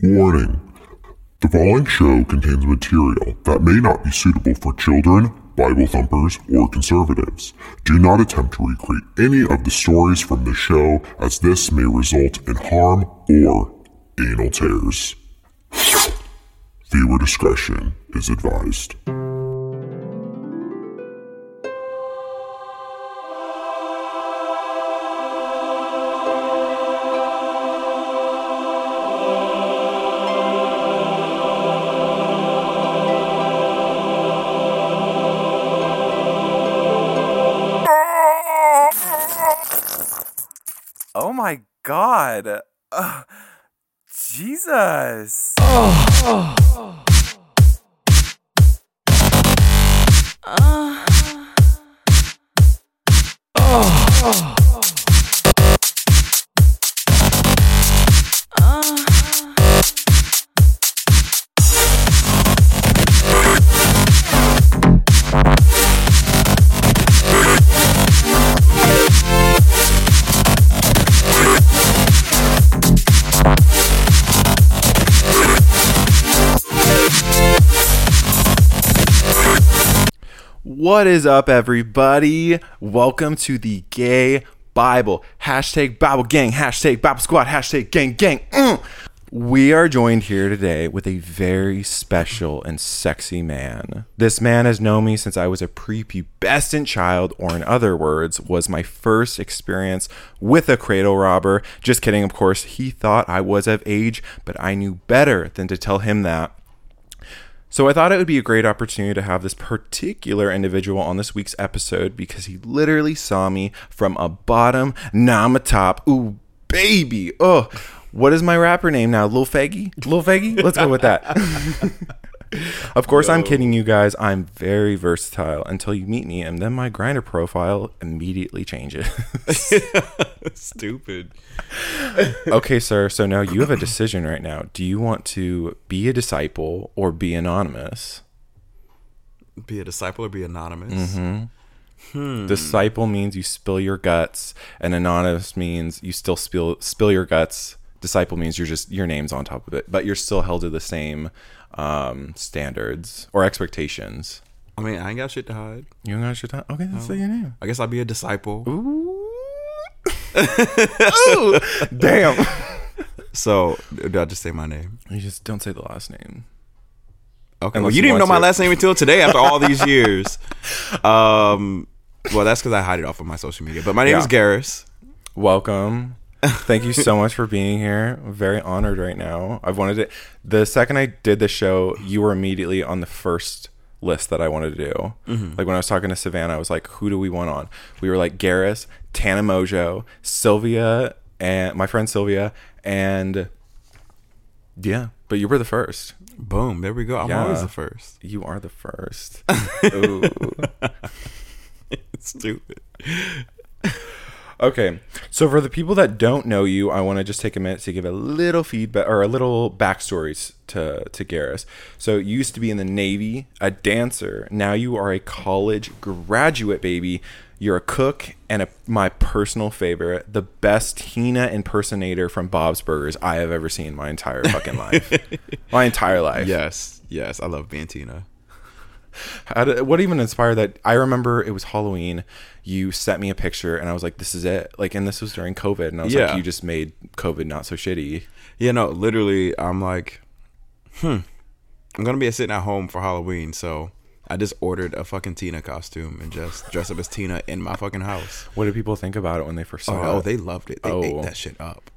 Warning The following show contains material that may not be suitable for children, Bible thumpers, or conservatives. Do not attempt to recreate any of the stories from the show, as this may result in harm or anal tears. Viewer discretion is advised. What is up, everybody? Welcome to the Gay Bible. Hashtag Bible Gang, hashtag Bible Squad, hashtag Gang Gang. Mm. We are joined here today with a very special and sexy man. This man has known me since I was a prepubescent child, or in other words, was my first experience with a cradle robber. Just kidding, of course. He thought I was of age, but I knew better than to tell him that. So I thought it would be a great opportunity to have this particular individual on this week's episode because he literally saw me from a bottom, now I'm a top. Ooh, baby. Oh, what is my rapper name now? Lil Faggy? Lil Faggy? Let's go with that. of course, I'm kidding you guys. I'm very versatile until you meet me, and then my Grindr profile immediately changes. Stupid. okay, sir. So now you have a decision right now. Do you want to be a disciple or be anonymous? Be a disciple or be anonymous. Mm-hmm. Disciple means you spill your guts, and anonymous means you still spill spill your guts. Disciple means you're just your name's on top of it, but you're still held to the same um, standards or expectations. I mean, I ain't got shit to hide. You don't got your time. Okay, that's say your name. I guess I'll be a disciple. Ooh. Ooh. Damn. So, did I just say my name? You just don't say the last name. Okay. Well, you you didn't even know want my to. last name until today after all these years. Um, well, that's because I hide it off of my social media. But my name Yeah. is Garris. Welcome. Thank you so much for being here. I'm very honored right now. I've wanted it. The second I did the show, you were immediately on the first list that I wanted to do. Mm-hmm. Like when I was talking to Savannah, I was like, "Who do we want on?" We were like Garris, Tana Mojo, Sylvia, and my friend Sylvia, and yeah. But you were the first. Boom. There we go. I'm Yeah. always the first. You are the first. Ooh. Stupid. Okay, so for the people that don't know you, I want to just take a minute to give a little feedback or a little backstories to to Garris. So you used to be in the Navy, a dancer. Now you are a college graduate, baby. You're a cook and a, my personal favorite, the best Tina impersonator from Bob's Burgers I have ever seen in my entire fucking life. my entire life. Yes. Yes. I love being Tina. How did, what even inspired that? I remember it was Halloween. You sent me a picture, and I was like, "This is it." Like, and this was during COVID, and I was Yeah. like, "You just made COVID not so shitty." Yeah, no, literally, I'm like, hmm, I'm gonna be sitting at home for Halloween, so I just ordered a fucking Tina costume and just dress up as Tina in my fucking house. What did people think about it when they first saw Oh, it? Oh, they loved it. They Oh. ate that shit up.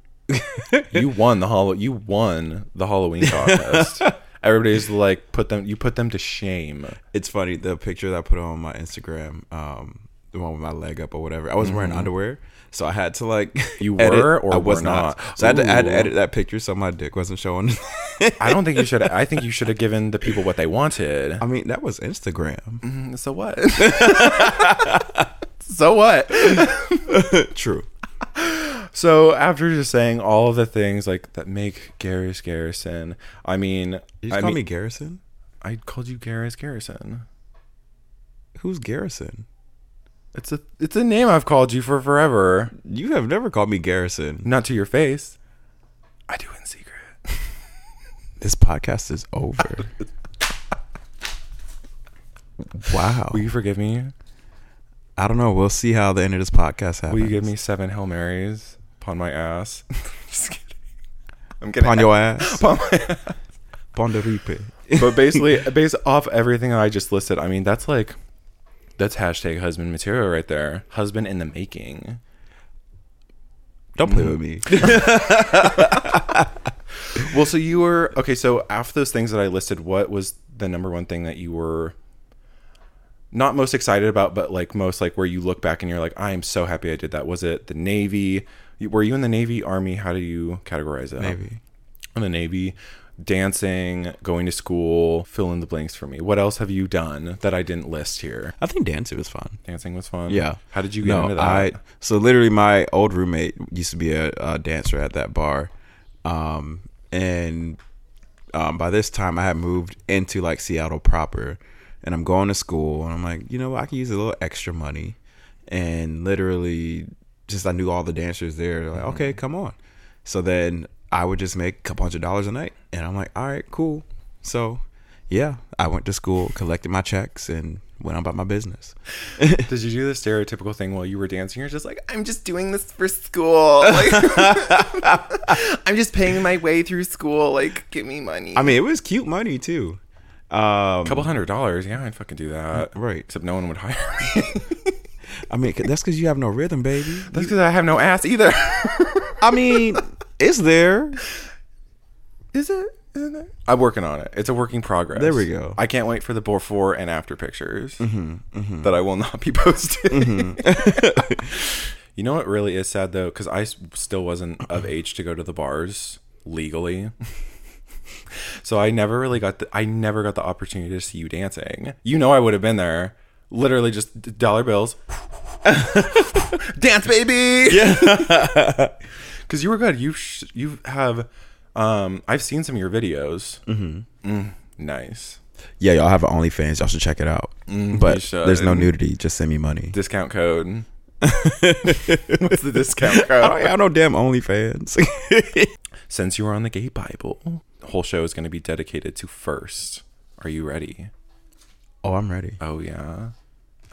you won the Hall. You won the Halloween contest. Everybody's like, put them. You put them to shame. It's funny the picture that I put on my Instagram, um, the one with my leg up or whatever. I was wearing underwear, so I had to like. Mm-hmm. You edit. were or I was were not. not? So I had, to, I had to edit that picture so my dick wasn't showing. I don't think you should. I think you should have given the people what they wanted. I mean, that was Instagram. Mm, So what? so what? True. So after just saying all of the things like that make Garris Garrison, I mean, You just I call mean, me Garrison. I called you Garris Garrison. Who's Garrison? It's a it's a name I've called you for forever. You have never called me Garrison. Not to your face. I do in secret. This podcast is over. wow. Will you forgive me? I don't know. We'll see how the end of this podcast happens. Will you give me seven Hail Marys upon my ass? Just kidding. I'm kidding. on your ass? Upon my ass. Pon de ripe. but basically, based off everything that I just listed, I mean, that's like, that's hashtag husband material right there. Husband in the making. Don't play with mm. me. Well, so you were okay. So after those things that I listed, what was the number one thing that you were not most excited about, but like most like where you look back and you're like, I am so happy I did that. Was it the Navy? Were you in the Navy, Army? How do you categorize it? Maybe. In the Navy, dancing, going to school. Fill in the blanks for me. What else have you done that I didn't list here? I think dancing was fun. Dancing was fun. Yeah. How did you get into that? I so literally my old roommate used to be a, a dancer at that bar, um, and um, by this time I had moved into like Seattle proper, and I'm going to school, and I'm like, you know, I can use a little extra money, and literally just I knew all the dancers there. Like, okay, come on. So then I would just make a couple hundred dollars a night, and I'm like, all right, cool. So yeah, I went to school, collected my checks, and went on about my business. Did you do the stereotypical thing while you were dancing? You're just like, I'm just doing this for school. Like, I'm just paying my way through school. Like, give me money. I mean, it was cute money too. Um, couple hundred dollars. Yeah, I'd fucking do that. Right. Except no one would hire me. I mean, that's because you have no rhythm, baby. That's because I have no ass either. I mean, it's there. Is it? Isn't it? I'm working on it. It's a working progress. There we go. I can't wait for the before and after pictures mm-hmm, mm-hmm. that I will not be posting. Mm-hmm. you know what really is sad though, because I still wasn't of age to go to the bars legally. so I never really got the I never got the opportunity to see you dancing. You know I would have been there. Literally just dollar bills. Dance baby. Yeah. Cuz you were good. You sh- you have um I've seen some of your videos. Mm-hmm. Mm, nice. Yeah, y'all have an OnlyFans. Y'all should check it out. you but there's no nudity. Just send me money. Discount code. What's the discount code? I don't code? have no damn OnlyFans. Since you were on the Gay Bible, the whole show is going to be dedicated to first. Are you ready? oh, I'm ready. Oh yeah.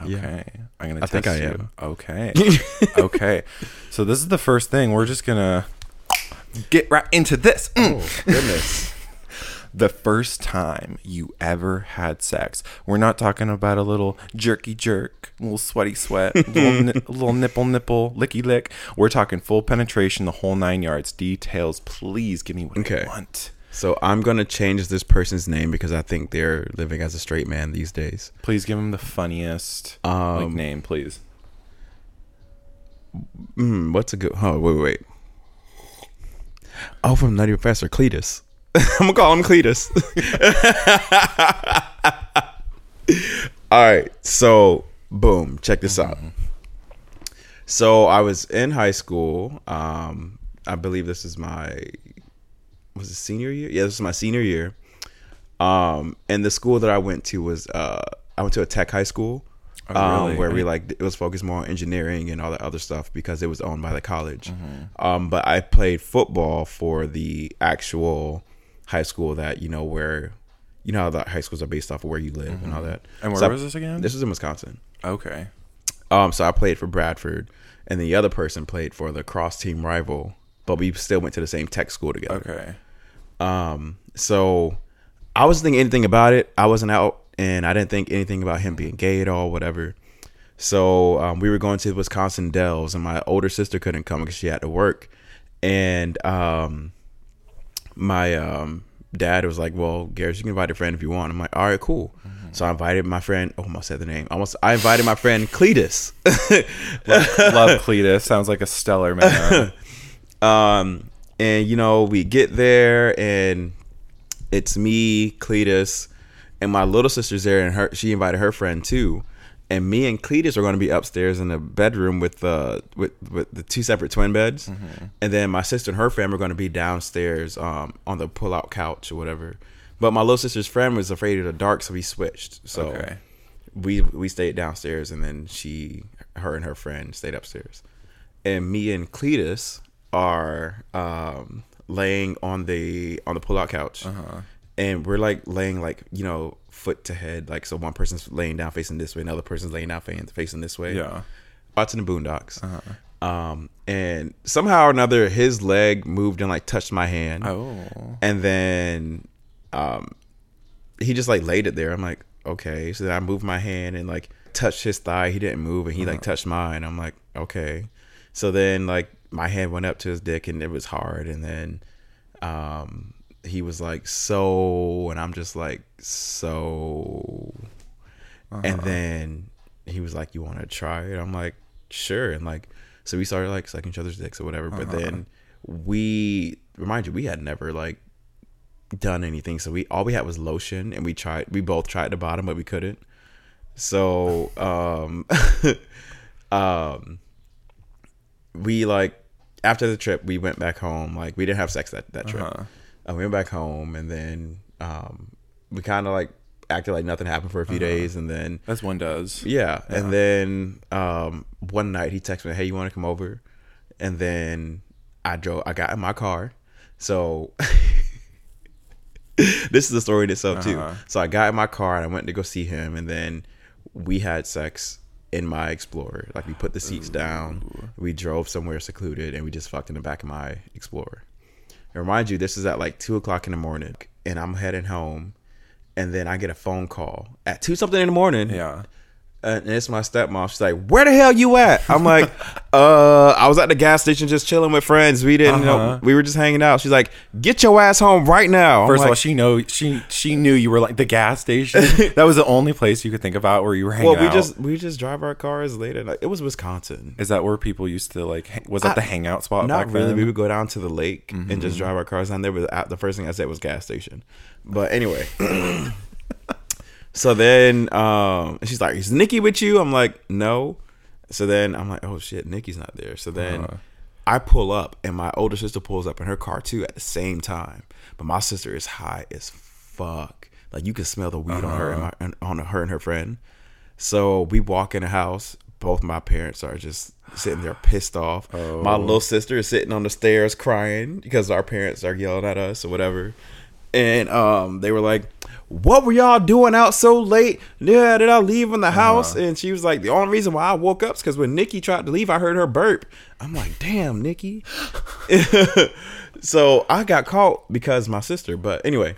Okay. Yeah. I'm gonna. I think I you. am. Okay. okay. So this is the first thing. We're just gonna get right into this. Mm. Oh, Goodness. The first time you ever had sex. We're not talking about a little jerky jerk, a little sweaty sweat, a little, ni- little nipple nipple, licky lick. We're talking full penetration, the whole nine yards. Details, please give me what Okay. I want. So I'm gonna change this person's name because I think they're living as a straight man these days. Please give him the funniest like, Um, name, please. Mm, what's a good? Oh, wait, wait, wait. Oh, from Nutty Professor Cletus. I'm gonna call him Cletus. All right, so boom, check this out. So I was in high school. Um, I believe this is my was it senior year? Yeah, this was my senior year. Um, and the school that I went to was uh, I went to a tech high school. Oh, um, where we like it was focused more on engineering and all that other stuff because it was owned by the college. Mm-hmm. Um, but I played football for the actual high school that you know where you know how the high schools are based off of where you live and all that. Mm-hmm. And where So I- was this again? This was in Wisconsin. Okay. Um, so I played for Bradford, and the other person played for the cross team rival, but we still went to the same tech school together. Okay. Um, so I wasn't thinking anything about it. I wasn't out, and I didn't think anything about him being gay at all, whatever. So um, we were going to the Wisconsin Dells, and my older sister couldn't come because she had to work, and um, my um, dad was like, "Well, Garrett, you can invite a friend if you want." I'm like, "All right, cool." So I invited my friend. Oh, I almost said the name. Almost I invited my friend Cletus. Love Cletus. Sounds like a stellar man. Um, and you know, we get there and it's me, Cletus, and my little sister's there, and her she invited her friend too. And me and Cletus are going to be upstairs in the bedroom with the with with the two separate twin beds, and then my sister and her friend are going to be downstairs um, on the pull out couch or whatever. But my little sister's friend was afraid of the dark, so we switched. So Okay. we we stayed downstairs, and then she, her, and her friend stayed upstairs. And me and Cletus are um, laying on the on the pull out couch, Uh-huh. and we're like laying like you know foot to head, like so one person's laying down facing this way, another person's laying down facing facing this way. Yeah. watching the Boondocks. Um, and somehow or another, his leg moved and like touched my hand, Oh. and then um, he just like laid it there. I'm like, okay. So then I moved my hand and like touched his thigh. He didn't move, and he like touched mine. I'm like, okay. So then like my hand went up to his dick, and it was hard. And then um, he was like, so, and I'm just like, so. And then he was like, "You want to try it?" I'm like, "Sure." And like, so we started like sucking each other's dicks or whatever. But then we, remind you, we had never like done anything. So we all we had was lotion, and we tried. We both tried the bottom, but we couldn't. So, um, um, we like after the trip, we went back home. Like we didn't have sex that that trip. Uh-huh. Uh, we went back home, and then um, we kind of like acted like nothing happened for a few days, and then As one does. yeah, and then um, one night he texted me, "Hey, you want to come over?" And then I drove. I got in my car. So this is the story in itself too. Uh-huh. So I got in my car and I went to go see him, and then we had sex in my Explorer. Like we put the seats down, we drove somewhere secluded, and we just fucked in the back of my Explorer. And remind you, this is at like two o'clock in the morning, and I'm heading home, and then I get a phone call at two something in the morning. Yeah. And it's my stepmom. She's like, "Where the hell you at?" I'm like, "Uh, I was at the gas station just chilling with friends. We didn't Uh-huh. know. We were just hanging out." She's like, "Get your ass home right now." I'm First of all, she know she she knew you were like the gas station. that was the only place you could think about where you were hanging out. well, we out. just we just drive our cars late at night. It was Wisconsin. Is that where people used to like? hang- Was that the hangout spot? Not back really. Then? We would go down to the lake and Mm-hmm. just drive our cars down there. But the first thing I said was gas station. But anyway, so then um, she's like, "Is Nikki with you?" I'm like, "No." So then I'm like, "Oh shit, Nikki's not there." So then Uh-huh. I pull up, and my older sister pulls up in her car too at the same time. But my sister is high as fuck. Like you can smell the weed on her and, my, and on her and her friend. So we walk in the house. Both my parents are just sitting there pissed off. My little sister is sitting on the stairs crying because our parents are yelling at us or whatever. And um, they were like, "What were y'all doing out so late? Yeah, did I leave in the house?" And she was like, "The only reason why I woke up is because when Nikki tried to leave, I heard her burp." I'm like, "Damn, Nikki." so I got caught because my sister. But anyway,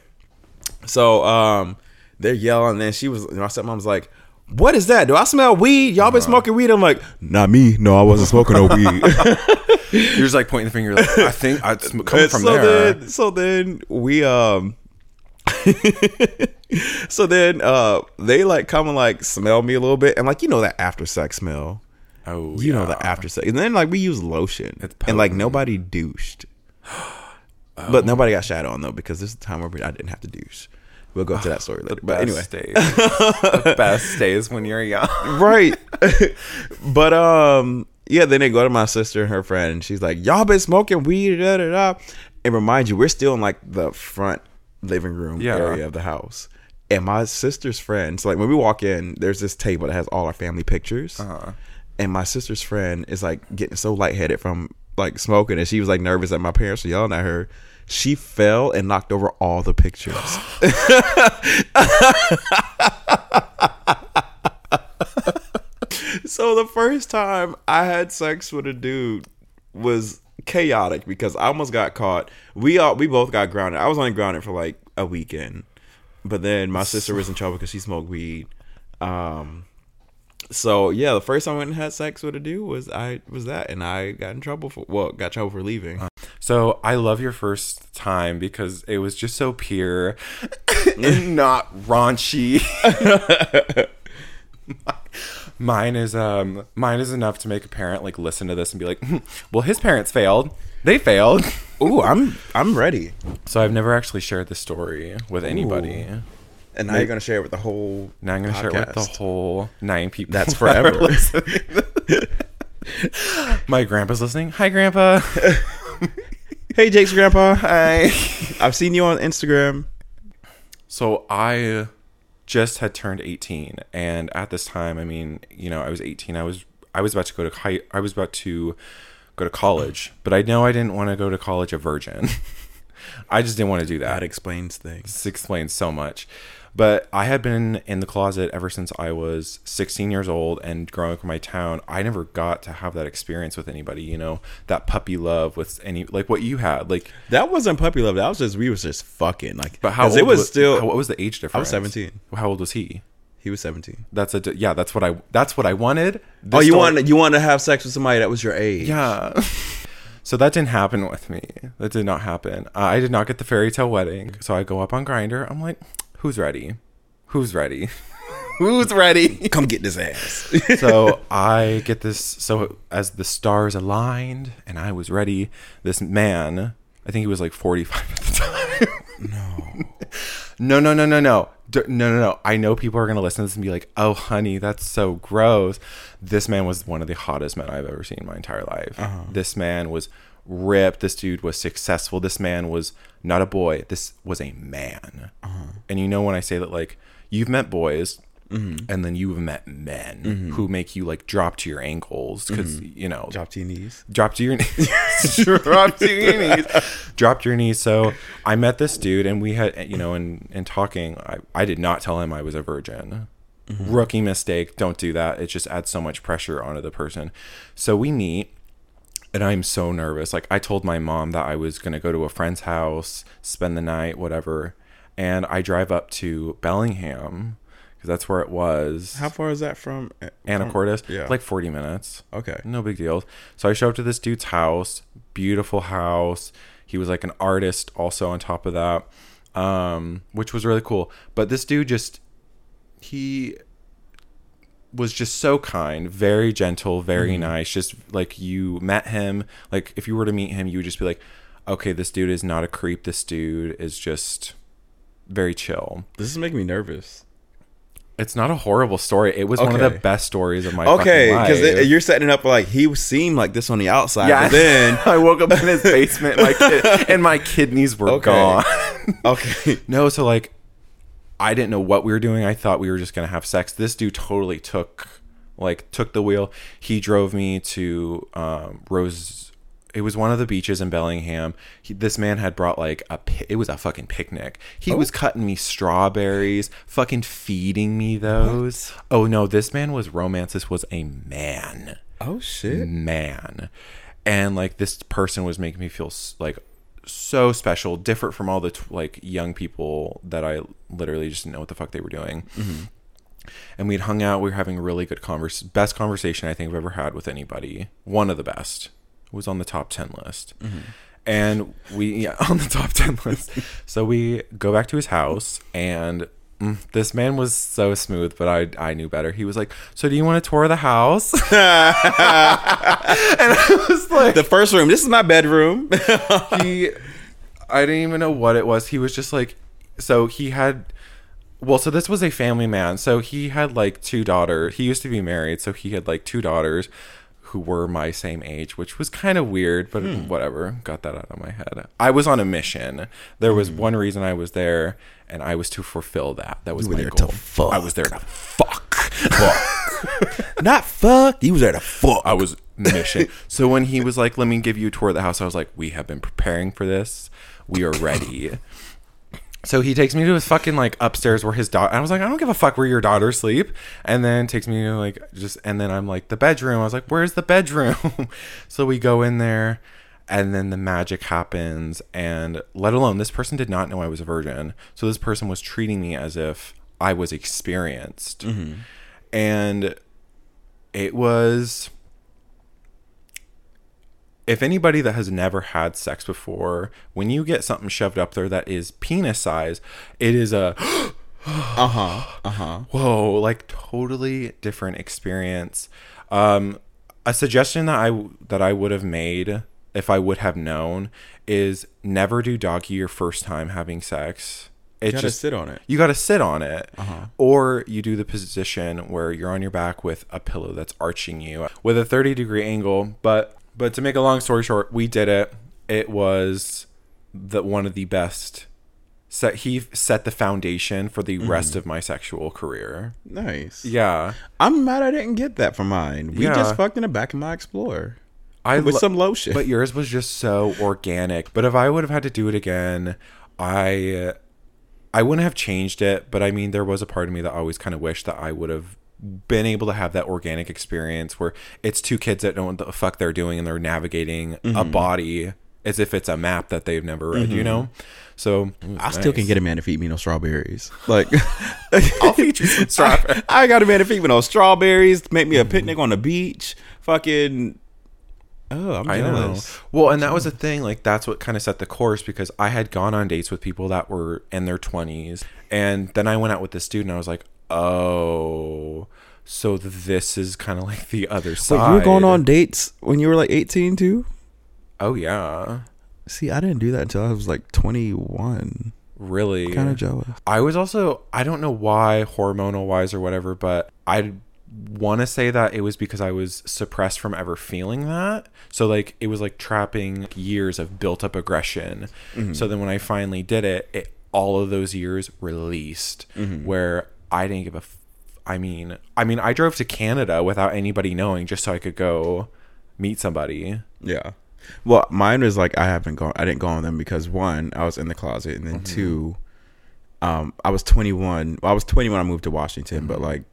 so um, they're yelling, and then she was my stepmom's like, "What is that? Do I smell weed? Y'all been smoking weed?" I'm like, "Not me. No, I wasn't smoking no weed." You're just like pointing the finger. Like, I think I it's coming from so there. Then, so then we um. so then uh they like come and like smell me a little bit and like you know that after sex smell oh, you know yeah. the after sex and then like we use lotion and like nobody douched but nobody got shat on though because this is the time where I didn't have to douche we'll go to that story later but anyway days. the best days when you're young. right but um yeah then they go to my sister and her friend and she's like y'all been smoking weed da, da, da. and remind you we're still in like the front living room Yeah. area of the house and my sister's friend so like when we walk in there's this table that has all our family pictures Uh-huh. and my sister's friend is like getting so lightheaded from like smoking and she was like nervous that my parents were yelling at her she fell and knocked over all the pictures So the first time I had sex with a dude was chaotic because I almost got caught. We all we both got grounded. I was only grounded for like a weekend, but then my sister was in trouble because she smoked weed. Um, so yeah, the first time I went and had sex with a dude was I was that, and I got in trouble for well, got trouble for leaving. So I love your first time because it was just so pure and not raunchy. mine is um mine is enough to make a parent like listen to this and be like, "Hmm, well, his parents failed. They failed. Ooh, I'm I'm ready. So I've never actually shared this story with anybody. And now you're gonna share it with the whole. Now I'm gonna share it with the podcast. whole nine people. That's that are forever. listening. My grandpa's listening. Hi, grandpa. Hey, Jake's grandpa. Hi. I've seen you on Instagram. So I just had turned 18 and at this time, I mean, you know, I was 18. I was I was about to go to high I was about to go to college, but I know I didn't want to go to college a virgin. I just didn't want to do that. That explains things. This explains so much. But I had been in the closet ever since I was 16 years old and growing up in my town. I never got to have that experience with anybody, you know, that puppy love with any, like what you had. Like, That wasn't puppy love. That was just we was just fucking like. but how old it was, still. how- what was the age difference? I was 17. How old was he? he was seventeen. That's a, yeah, that's what I, that's what I wanted. Oh, you wanted you wanted to have sex with somebody that was your age. Yeah. so that didn't happen with me. That did not happen. Uh, I did not get the fairy tale wedding. So I go up on Grindr. I'm like, who's ready? Who's ready? who's ready? Come get this ass. so I get this. So as the stars aligned and I was ready, this man, I think he was like 45 at the time. No, no, no, no, no. D- no, no, no. I know people are going to listen to this and be like, oh, honey, that's so gross. This man was one of the hottest men I've ever seen in my entire life. Uh-huh. This man was ripped. This dude was successful. This man was not a boy. This was a man. Uh-huh. And you know, when I say that, like, you've met boys. Mm-hmm. And then you've met men mm-hmm. who make you like drop to your ankles because mm-hmm. you know Drop to your knees. drop to your knees drop to your knees drop to your knees so i met this dude and we had you know in in talking i, I did not tell him i was a virgin rookie mistake don't do that it just adds so much pressure onto the person so we meet and i'm so nervous like i told my mom that i was going to go to a friend's house spend the night whatever and i drive up to bellingham because that's where it was How far is that from anacortes yeah. like 40 minutes Okay. no big deal. So I show up to this dude's house, beautiful house. He was like an artist also on top of that, um, which was really cool. But this dude just, he was just so kind, very gentle, very mm-hmm. nice. Just like you met him, like if you were to meet him, you would just be like, okay, this dude is not a creep. This dude is just very chill. This is making me nervous. It's not a horrible story. It was one of the best stories of my Okay, because you're setting it up like he seemed like this on the outside, Yeah. then I woke up in his basement, kid, and my kidneys were Okay. gone. okay, no, so like, I didn't know what we were doing. I thought we were just gonna have sex. This dude totally took, like, took the wheel. He drove me to um, Rose. It was one of the beaches in Bellingham. He, this man had brought like a. It was a fucking picnic. He was cutting me strawberries, fucking feeding me those. Oh no, this man was romance. This was a man oh shit, man and like this person was making me feel like so special different from all the t- like young people that i literally just didn't know what the fuck they were doing. Mm-hmm. And we'd hung out we were having a really good converse best conversation i think i've ever had with anybody. One of the best. It was on the top 10 list. Mm-hmm. And we yeah on the top 10 list. So we go back to his house and Mm-hmm. this man was so smooth but i i knew better he was like so do you want to tour the house and I was like, the first room. This is my bedroom. he, I didn't even know what it was. He was just like, so he had, well, so this was a family man. So he had like two daughters. He used to be married. So he had like two daughters who were my same age, which was kind of weird, but hmm. whatever. Got that out of my head. I was on a mission. There was hmm. one reason I was there, and I was to fulfill that. That was were my there to goal. I was there to fuck. Not fuck. He was there to fuck. I was mission. so when he was like, "Let me give you a tour of the house," I was like, "We have been preparing for this. We are ready." So he takes me to his fucking like upstairs where his daughter. I was like, "I don't give a fuck where your daughters sleep." And then takes me to like just, and then I'm like, "The bedroom." I was like, "Where's the bedroom?" so we go in there. And then the magic happens, and let alone this person did not know I was a virgin. So this person was treating me as if I was experienced. Mm-hmm. And it was if anybody that has never had sex before when you get something shoved up there that is penis size it is a Uh huh. Uh huh. whoa like totally different experience um a suggestion that i that i would have made if i would have known is never do doggy your first time having sex it You gotta just sit on it. you got to sit on it or you do the position where you're on your back with a pillow that's arching you with a 30 degree angle but but to make a long story short we did it it was the one of the best set he set the foundation for the rest mm-hmm. of my sexual career Nice. yeah I'm mad I didn't get that for mine. We Yeah. just fucked in the back of my Explorer. I with lo- some lotion. But yours was just so organic. But if I would have had to do it again, I I wouldn't have changed it. But I mean, there was a part of me that always kind of wished that I would have been able to have that organic experience where it's two kids that don't know what the fuck they're doing and they're navigating a Mm-hmm. body as if it's a map that they've never read. You know, so I still can get a man to feed me no strawberries. Like I'll feed you some strawberries. I got a man to feed me no strawberries. Make me a picnic on the beach. Fucking. Oh, I'm I know. jealous. Well, and that was the thing. Like, that's what kind of set the course because I had gone on dates with people that were in their 20s. And then I went out with this dude and I was like, oh, so this is kind of like the other side. Wait, you were going on dates when you were like 18 too? Oh, yeah. See, I didn't do that until I was like 21. Really? Kind of jealous. I was also, I don't know why, hormonal wise or whatever, but I want to say that it was because I was suppressed from ever feeling that. So, like, it was like trapping years of built up aggression. Mm-hmm. So then when I finally did it, it all of those years released mm-hmm. where I didn't give a. F- I mean, I mean, I drove to Canada without anybody knowing just so I could go meet somebody. Yeah. Well, mine was like I haven't gone. I didn't go on them because one, I was in the closet, and then two, um, I was 21. Well, I was 20 when I moved to Washington, but like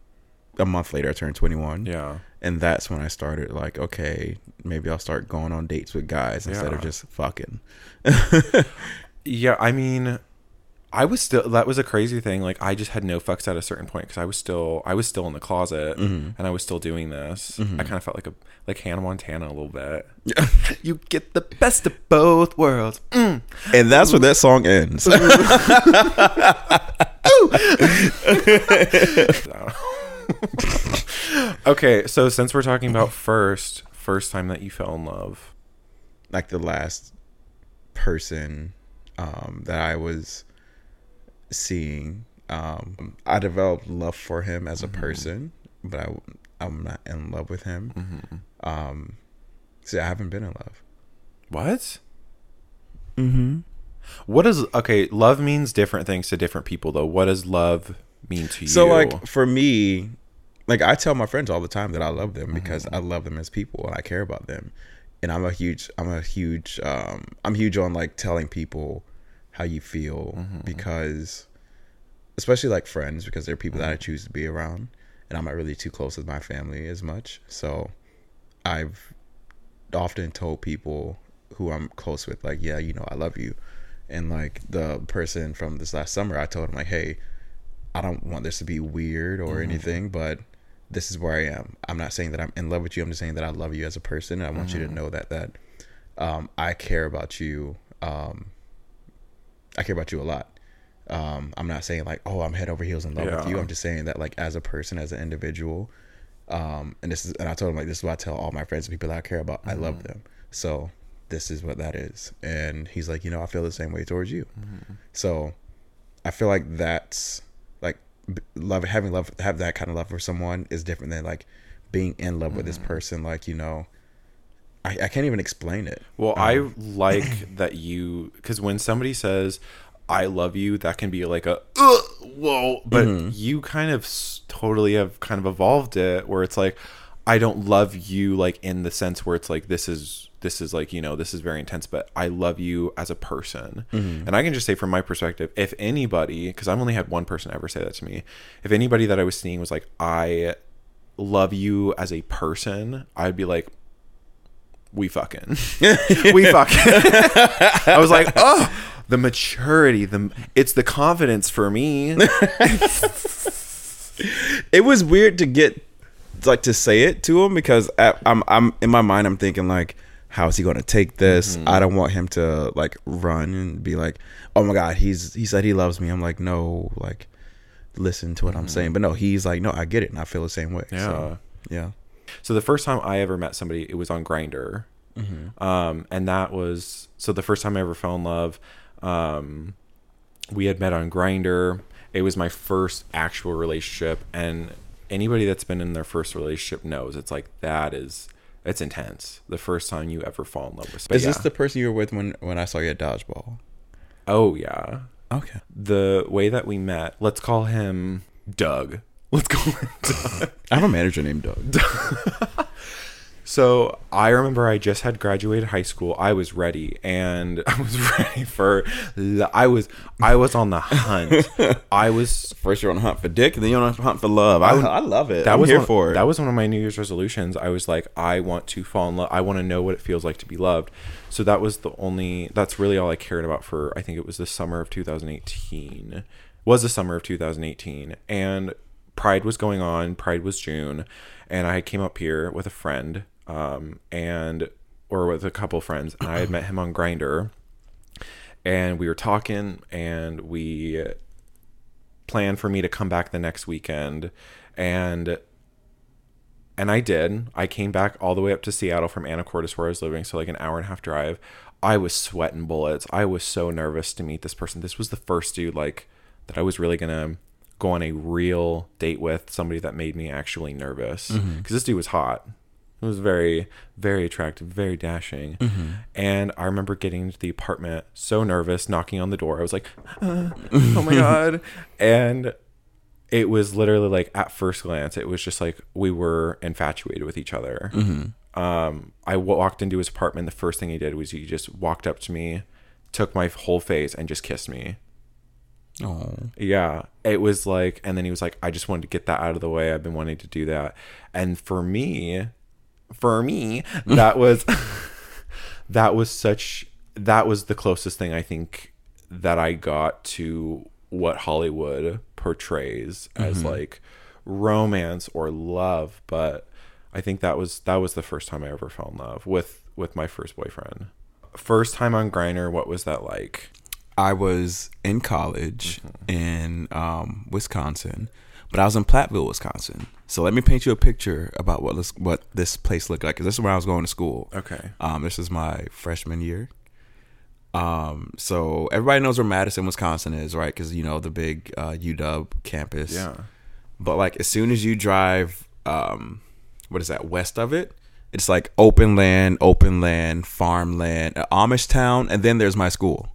a month later, I turned 21. Yeah. And that's when I started like, okay, maybe I'll start going on dates with guys instead of just fucking. Yeah, I mean, I was still that was a crazy thing. Like I just had no fucks at a certain point because I was still I was still in the closet and I was still doing this. I kind of felt like a like Hannah Montana a little bit. you get the best of both worlds. Mm. And that's where that song ends. Okay, so since we're talking about first first time that you fell in love, like the last person um, that I was seeing, um, I developed love for him as a person, but I, I'm not in love with him. Um, see, I haven't been in love. what? Mm-hmm. What does okay? Love means different things to different people, though. What does love mean to you? So, like for me, like I tell my friends all the time that I love them because I love them as people and I care about them. And I'm a huge, I'm a huge, um, I'm huge on like telling people how you feel because, especially like friends, because they're people that I choose to be around, and I'm not really too close with my family as much. So, I've often told people who I'm close with, like, yeah, you know, I love you. And like the person from this last summer, I told him like, hey, I don't want this to be weird or anything, but this is where I am. I'm not saying that I'm in love with you. I'm just saying that I love you as a person. And I want you to know that that um, I care about you. Um, I care about you a lot. Um, I'm not saying like, oh, I'm head over heels in love with you. I'm just saying that like as a person, as an individual, um, and this is, and I told him like this is what I tell all my friends and people that I care about. I love them. So this is what that is. And he's like, you know, I feel the same way towards you. So I feel like that's like love having love have that kind of love for someone is different than like being in love with this person. Like you know, I, I can't even explain it. Well, I um, like that you because when somebody says "I love you," that can be like a Ugh, whoa, but mm-hmm. you kind of totally have kind of evolved it where it's like I don't love you like in the sense where it's like this is this is like you know this is very intense, but I love you as a person, mm-hmm. and I can just say from my perspective, if anybody, because I've only had one person ever say that to me, if anybody that I was seeing was like I love you as a person, I'd be like we fucking we fucking i was like oh the maturity the it's the confidence for me It was weird to get like to say it to him because I, I'm I'm in my mind I'm thinking like how is he going to take this? Mm-hmm. I don't want him to like run and be like, "Oh my god, he's he said he loves me." I'm like, "No, like listen to what I'm mm-hmm. saying." But no, he's like, "No, I get it and I feel the same way." So, yeah. So the first time i ever met somebody it was on Grindr um and that was so the first time i ever fell in love um we had met on Grindr it was my first actual relationship and anybody that's been in their first relationship knows it's like that is it's intense the first time you ever fall in love with Is yeah. this the person you were with when when I saw you at dodgeball? oh yeah Okay. the way that we met, let's call him Doug. Let's call him Doug. I have a manager named Doug. So I remember I just had graduated high school. I was ready, and I was ready for. I was I was on the hunt. I was. First you're on a hunt for dick, and then you're on a hunt for love. I, I love it. That I'm was here one, for it. That was one of my New Year's resolutions. I was like, I want to fall in love. I want to know what it feels like to be loved. So that was the only. That's really all I cared about for. I think it was the summer of 2018. Was the summer of 2018, and Pride was going on. Pride was June, and I came up here with a friend, um, and or with a couple friends, and I had met him on Grindr, and we were talking, and we planned for me to come back the next weekend, and and I did. I came back all the way up to Seattle from Anacortes, where I was living, so like an hour and a half drive. I was sweating bullets. I was so nervous to meet this person. This was the first dude like that I was really gonna go on a real date with somebody that made me actually nervous because this dude was hot. He was very, very attractive, very dashing. And I remember getting into the apartment so nervous, knocking on the door. I was like, "Uh, oh my God. And it was literally like at first glance, it was just like we were infatuated with each other. Um, I walked into his apartment. The first thing he did was he just walked up to me, took my whole face, and just kissed me. Oh. Yeah, it was like, and then he was like, I just wanted to get that out of the way. I've been wanting to do that. And for me, for me, that was, that was such, that was the closest thing I think that I got to what Hollywood portrays as mm-hmm. like romance or love. But I think that was, that was the first time I ever fell in love with, with my first boyfriend. First time on Grindr, what was that like? I was in college in um, Wisconsin, but I was in Platteville, Wisconsin. So let me paint you a picture about what this, what this place looked like. Because this is where I was going to school. Okay. Um, this is my freshman year. Um, so everybody knows where Madison, Wisconsin is, right? Because you know the big uh, UW campus. Yeah. But like as soon as you drive, um, what is that west of it? It's like open land, open land, farmland, an Amish town, and then there's my school,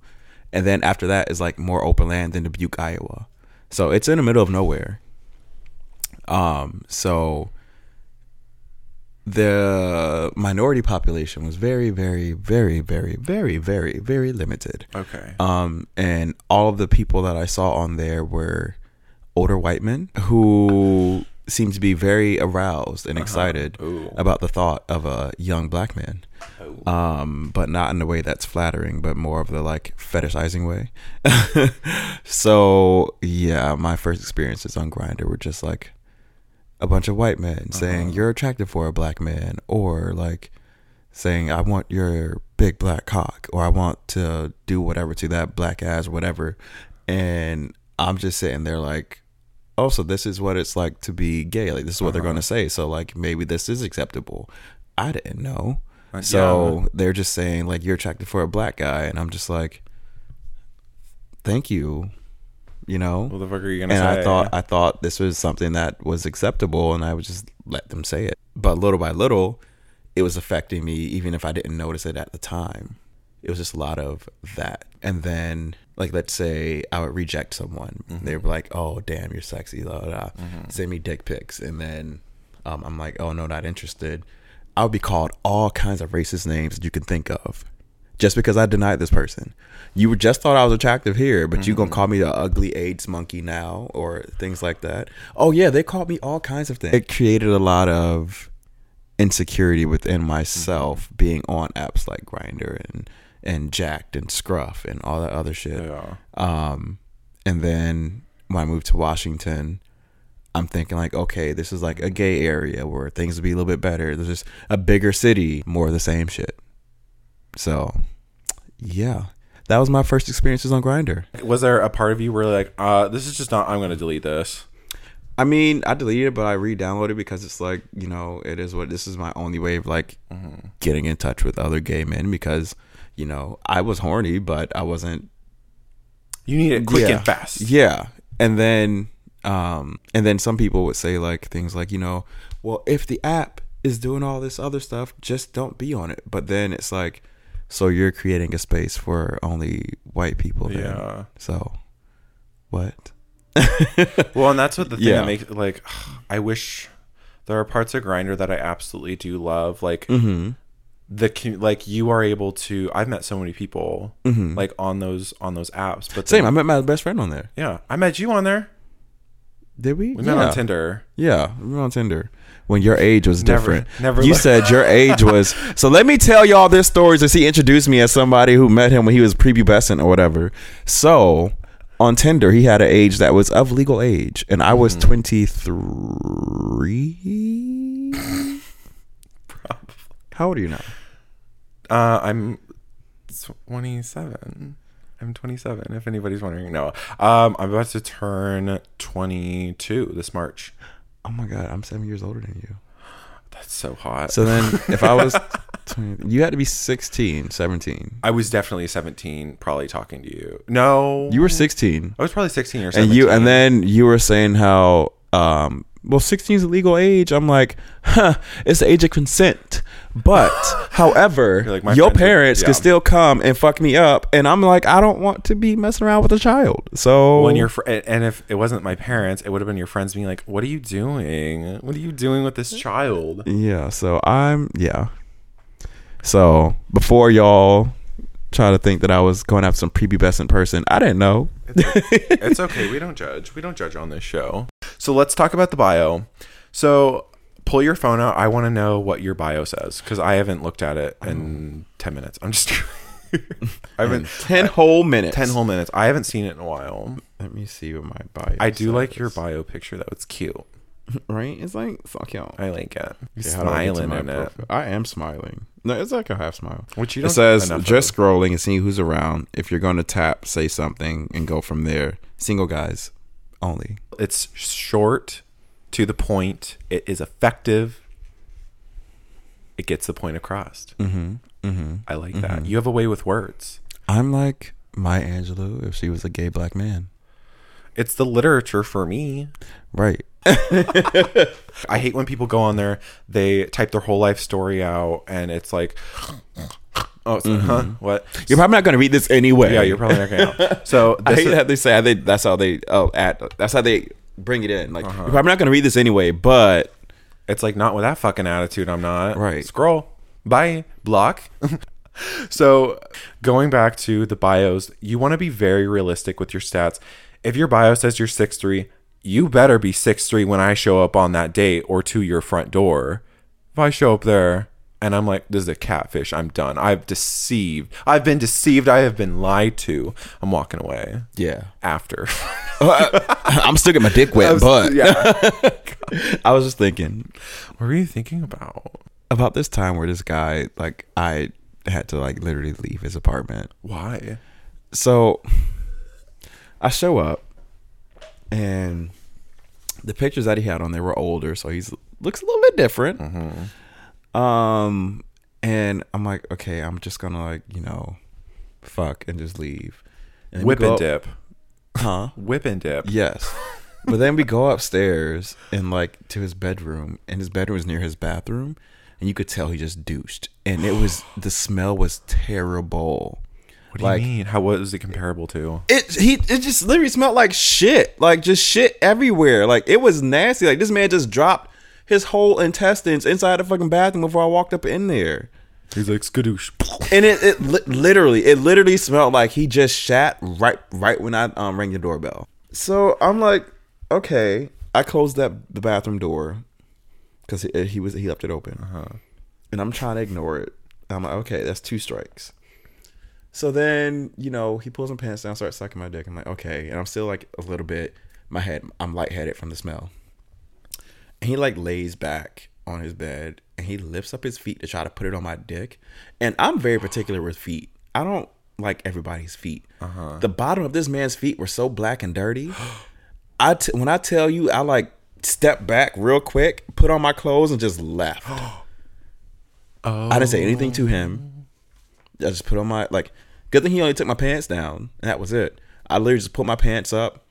and then after that is like more open land than Dubuque, Iowa. So it's in the middle of nowhere. Um, so the minority population was very, very, very, very, very, very, very limited. Okay. Um, and all of the people that I saw on there were older white men who seemed to be very aroused and excited Ooh. about the thought of a young black man. Um, but not in a way that's flattering, but more of the like fetishizing way. so yeah, my first experiences on Grindr were just like a bunch of white men saying you're attractive for a black man, or like saying I want your big black cock, or I want to do whatever to that black ass, whatever. And I'm just sitting there like, oh, so this is what it's like to be gay. Like this is what they're uh-huh. going to say. So like maybe this is acceptable. I didn't know. Uh, so yeah. they're just saying like you're attracted for a black guy, and I'm just like, thank you. You know, What the fuck are you gonna and say? I thought I thought this was something that was acceptable, and I would just let them say it. But little by little, it was affecting me, even if I didn't notice it at the time. It was just a lot of that, and then like let's say I would reject someone, mm-hmm. they were like, "Oh, damn, you're sexy," blah, blah, blah. Mm-hmm. send me dick pics, and then um, I'm like, "Oh no, not interested." I would be called all kinds of racist names that you can think of just because I denied this person. You were just thought I was attractive here, but you gonna mm-hmm. call me the ugly AIDS monkey now or things like that. Oh yeah, they called me all kinds of things. It created a lot of insecurity within myself being on apps like Grindr and and Jack'd and Scruff and all that other shit. Yeah. Um, and then when I moved to Washington, I'm thinking like, okay, this is like a gay area where things would be a little bit better. There's just a bigger city, more of the same shit. So, yeah, that was my first experiences on Grindr. Was there a part of you where like, uh, this is just not? I'm gonna delete this. I mean, I deleted it, but I re-downloaded it because it's like, you know, it is what this is my only way of like getting in touch with other gay men because, you know, I was horny, but I wasn't You need it quick Yeah. and fast. Yeah. And then um and then some people would say like things like, you know, well, if the app is doing all this other stuff, just don't be on it. But then it's like so you're creating a space for only white people then. Yeah. So what? Well, and that's what the thing Yeah. that makes like, I wish there are parts of Grindr that I absolutely do love. Like Mm-hmm. The like you are able to. I've met so many people Mm-hmm. like on those on those apps. But Same. then- I met my best friend on there. yeah, I met you on there. Did we? We met yeah. on Tinder. Yeah, we were on Tinder. When your age was Never- different. never You said your age was. So let me tell y'all this story since he introduced me as somebody who met him when he was prepubescent or whatever. So on Tinder, he had an age that was of legal age, and I was 23. How old are you now? Uh, I'm 27. I'm 27. If anybody's wondering, no. Um, I'm about to turn 22 this March. Oh my god, I'm seven years older than you. That's so hot. So then, if I was, 20, you had to be 16, 17. I was definitely 17, probably talking to you. No, You were 16. I was probably 16 or 17. and you and then you were saying how um well 16 is a legal age i'm like huh it's the age of consent but however like, your parents yeah. can still come and fuck me up and i'm like i don't want to be messing around with a child so when your fr- and if it wasn't my parents, it would have been your friends being like, "What are you doing? What are you doing with this child?" yeah so i'm yeah so before y'all try to think that i was going after some prepubescent person i didn't know it's okay. We don't judge. We don't judge on this show. So let's talk about the bio. So pull your phone out. I want to know what your bio says because I haven't looked at it in 10 minutes. I'm just. I haven't 10 whole minutes 10 whole minutes. I haven't seen it in a while. let me see what my bio I do like your bio picture though. It's cute. right it's like fuck y'all I like it. You're Okay, how do I get to smiling in it. I am smiling. No, it's like a half smile. Which you it says just scrolling and seeing who's around. If you're going to tap, say something and go from there. Single guys only. It's short, to the point. It is effective. It gets the point across. Mm-hmm. Mm-hmm. I like that. You have a way with words. I'm like Maya Angelou if she was a gay black man. It's the literature for me. Right. I hate when people go on there, they type their whole life story out, and it's like, oh, so, huh? What? You're probably not going to read this anyway. yeah, you're probably not going to. So I this hate is- that they say they. That's how they. Oh, at that's how they bring it in. Like Uh-huh. you're probably not going to read this anyway, but It's like not with that fucking attitude. I'm not. Right. Scroll. Bye. Block. so going back to the bios, you want to be very realistic with your stats. If your bio says you're 6'3", you better be 6'3", when I show up on that date or to your front door. If I show up there and I'm like, this is a catfish, I'm done. I've deceived. I've been deceived. I have been lied to. I'm walking away yeah. after. I'm still getting my dick wet, but yeah. I was just thinking what were you thinking about? about this time where this guy like I had to like literally leave his apartment. Why? So I show up and the pictures that he had on there were older, so he's looks a little bit different. Mm-hmm. Um and I'm like, okay, I'm just gonna like, you know, fuck and just leave. And Whip and up- dip. Huh? Whip and dip. Yes. but then we go upstairs and like to his bedroom, and his bedroom was near his bathroom, and you could tell he just douched, and it was the smell was terrible. What do Like- you mean? How was it comparable to? It he it just literally smelled like shit, like just shit everywhere. Like it was nasty. Like this man just dropped his whole intestines inside the fucking bathroom before I walked up in there. He's like skadoosh. And it, it li- literally, it literally smelled like he just shat right, right when I um rang the doorbell. So I'm like, okay. I closed that the bathroom door because he, he was he left it open, and I'm trying to ignore it. I'm like, okay, that's two strikes. So then, you know, he pulls my pants down, starts sucking my dick. I'm like, okay, and I'm still like a little bit. My head, I'm lightheaded from the smell. And he like lays back on his bed and he lifts up his feet to try to put it on my dick. And I'm very particular with feet. I don't like everybody's feet. Uh-huh. The bottom of this man's feet were so black and dirty. I t- when I tell you, I like stepped back real quick, put on my clothes, and just left. Oh, I didn't say anything to him. I just put on my like. Good thing he only took my pants down, and that was it. I literally just put my pants up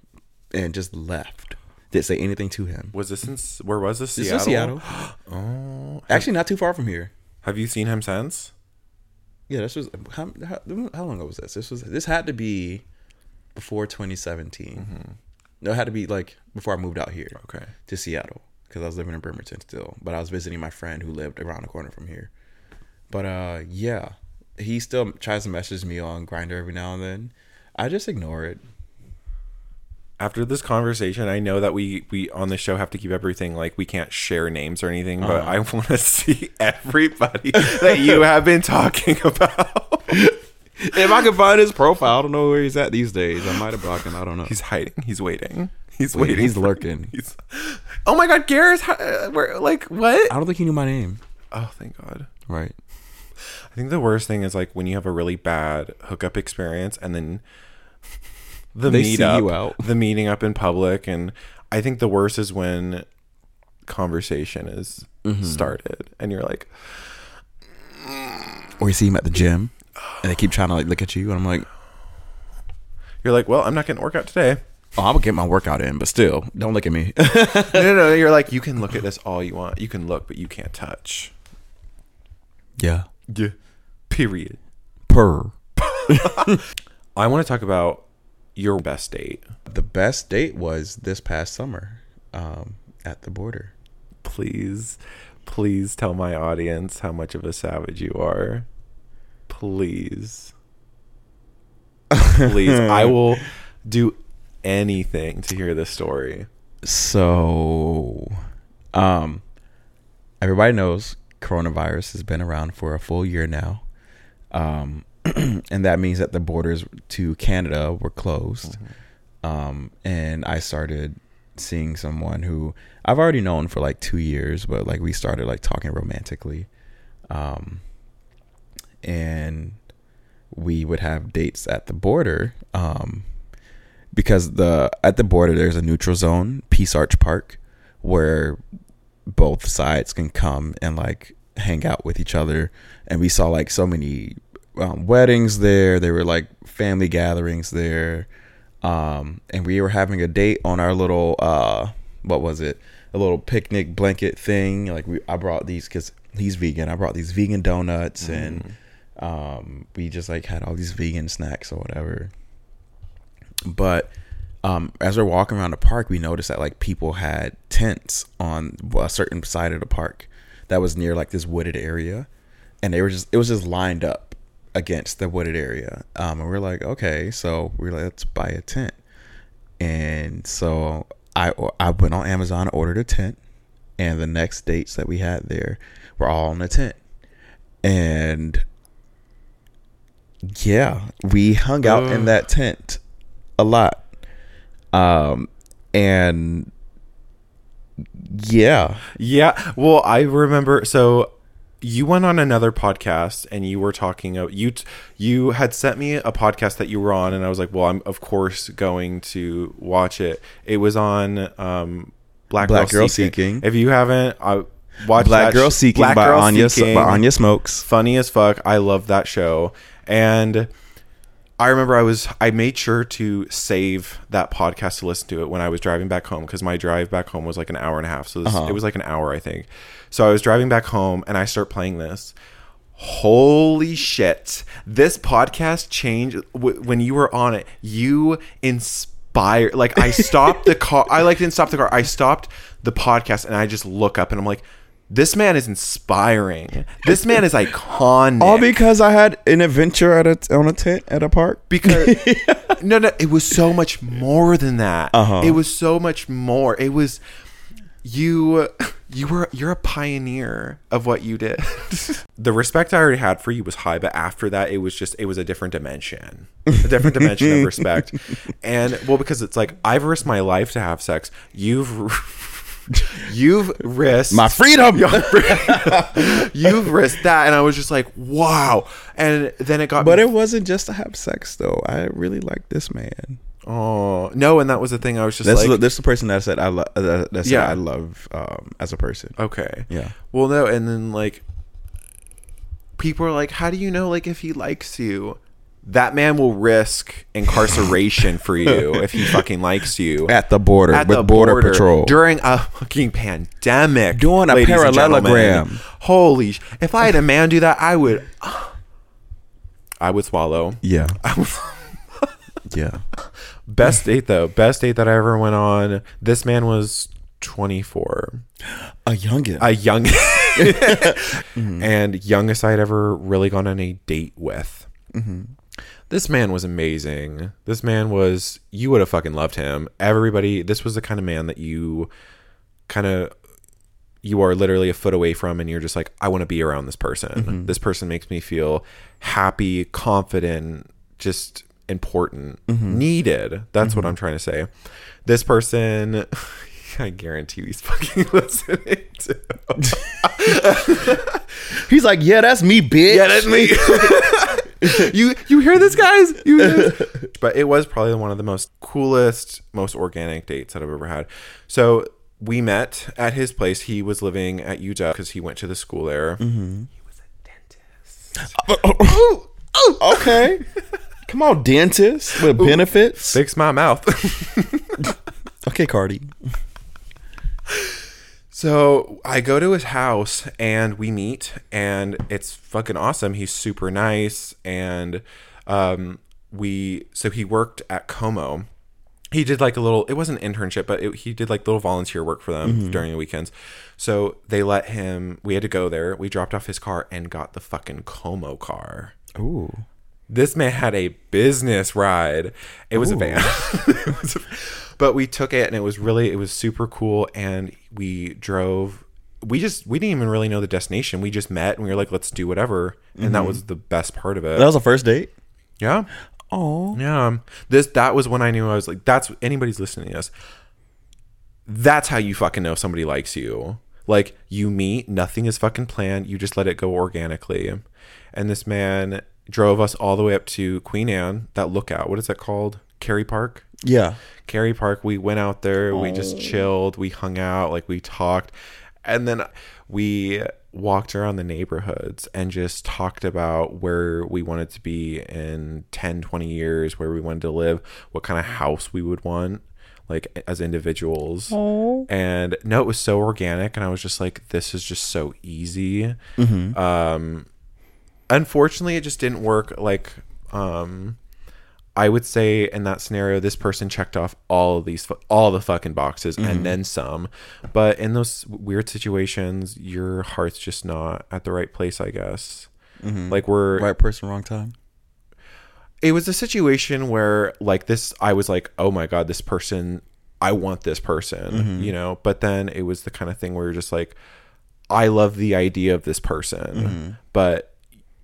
and just left. Didn't say anything to him. was this in where was this? This Seattle. is Seattle. Oh, Actually, not too far from here. have you seen him since? Yeah, this was how, how, how long ago was this? This was this had to be before 2017. No, it had to be like before I moved out here Okay. to Seattle because I was living in Bremerton still, but I was visiting my friend who lived around the corner from here. But uh, yeah, he still tries to message me on Grindr every now and then. I just ignore it. After this conversation, I know that we we on the show have to keep everything like we can't share names or anything, but I want to see everybody that you have been talking about. If I can find his profile, I don't know where he's at these days. I might have blocked him. I don't know. He's hiding. He's waiting. He's Wait, waiting. he's lurking. He's, oh my God, uh, Where? Like what? I don't think he knew my name. Oh, thank God. Right. I think the worst thing is like when you have a really bad hookup experience and then the They meet see up, you out. the meeting up in public, and I think the worst is when conversation is Mm-hmm. started and you're like, Or you see him at the gym, and they keep trying to like look at you, and I'm like, you're like, well, I'm not getting a workout today. oh, I'm gonna get my workout in, but still, don't look at me. no, no, no. You're like, you can look at this all you want. You can look, but you can't touch. yeah. Yeah. Period. Per. I want to talk about your best date. The best date was this past summer, um, at the border. Please, please tell my audience how much of a savage you are. Please. Please. I will do anything to hear this story. So, um, everybody knows coronavirus has been around for a full year now. Um, and that means that the borders to Canada were closed. Um, and I started seeing someone who I've already known for like two years, but like we started like talking romantically. Um, and we would have dates at the border. Um, because the at the border there's a neutral zone, Peace Arch Park, where both sides can come and like hang out with each other. And we saw like so many um, weddings there. There were like family gatherings there. Um, and we were having a date on our little uh, what was it? A little picnic blanket thing. Like we, I brought these because he's vegan. I brought these vegan donuts and um, we just like had all these vegan snacks or whatever. But um, as we're walking around the park, we noticed that like people had tents on a certain side of the park that was near like this wooded area, and they were just it was just lined up against the wooded area. Um, and we're like, okay, so we're like, let's buy a tent. And so I I went on Amazon, ordered a tent, and the next dates that we had there were all in the tent, and yeah, we hung out in that tent a lot. Um, and yeah, Yeah. Well, I remember. So you went on another podcast and you were talking. of- You t- you had sent me a podcast that you were on, and I was like, well, I'm of course going to watch it. It was on um, Black, Black Girl Seeking. If you haven't, I watch Black Girl sh- Seeking Black by Girl Anya Seeking. by Anya Smokes. funny as fuck. I love that show. And I remember I was I made sure to save that podcast to listen to it when I was driving back home because my drive back home was like an hour and a half. So this, Uh-huh. it was like an hour, I think. So I was driving back home and I start playing this. Holy shit! This podcast changed w- when you were on it. You inspired. Like I stopped the car. I like didn't stop the car. I stopped the podcast and I just look up and I'm like, this man is inspiring. This man is iconic. All because I had an adventure at a on a tent at a park. because no no it was so much more than that Uh-huh. it was so much more it was you you were you're a pioneer of what you did the respect i already had for you was high but after that it was just it was a different dimension a different dimension of respect and well because it's like i've risked my life to have sex you've you've risked My freedom. you've risked that and i was just like wow and then it got But me it wasn't just to have sex though. I really like this man. Oh no, and that was the thing. I was just That's like, the, that's the person that said I love. Uh, that said Yeah. I love um, as a person. okay, Yeah. Well, no, and then like, people are like, "How do you know like if he likes you?" That man will risk incarceration for you if he fucking likes you At the border At with the border, patrol. during a fucking pandemic, Doing a ladies and gentlemen. parallelogram. Holy! sh- If I had a man do that, I would. I would swallow. yeah. yeah. Best date though, best date that I ever went on. This man was 24. A youngin. A young mm-hmm. and youngest I'd ever really gone on a date with. Mm-hmm. This man was amazing. This man was you would have fucking loved him. Everybody, this was the kind of man that you kind of you are literally a foot away from and you're just like I want to be around this person. Mm-hmm. This person makes me feel happy, confident, just important, needed. That's what I'm trying to say. This person I guarantee he's fucking listening to. He's like, yeah, that's me, bitch. Yeah, that's me. you you hear this, guys? You this? But it was probably one of the most coolest, most organic dates that I've ever had. So we met at his place. He was living at UW because he went to the school there. Mm-hmm. He was a dentist. Oh, okay. Come on, dentist with benefits. Fix my mouth. Okay, Cardi. So I go to his house and we meet, and it's fucking awesome. He's super nice, and um, we so he worked at Como. He did like a little. It wasn't an internship, but it, he did like little volunteer work for them during the weekends. So they let him. We had to go there. We dropped off his car and got the fucking Como car. Ooh. This man had a business ride. It was a van. Was a- but we took it and it was really it was super cool and we drove we just we didn't even really know the destination. We just met and we were like, let's do whatever. And that mm-hmm. was the best part of it. That was a first date. yeah. Oh. Yeah. This that was when I knew I was like, that's anybody's listening to this. That's how you fucking know somebody likes you. Like you meet, nothing is fucking planned. You just let it go organically. And this man drove us all the way up to Queen Anne, that lookout. What is that called? Kerry Park? Yeah. Kerry Park. We went out there, we just chilled, we hung out, like we talked. And then we walked around the neighborhoods and just talked about where we wanted to be in 10, 20 years, where we wanted to live, what kind of house we would want, like as individuals. And no, it was so organic. And I was just like, this is just so easy. Um, unfortunately, it just didn't work. Like, um, I would say in that scenario, this person checked off all of these, all the fucking boxes and mm-hmm. then some. But in those weird situations, your heart's just not at the right place, I guess. Mm-hmm. Like we're, Right person, wrong time. it was a situation where like this, I was like, oh my God, this person, I want this person, mm-hmm. you know? But then it was the kind of thing where you're just like, I love the idea of this person, but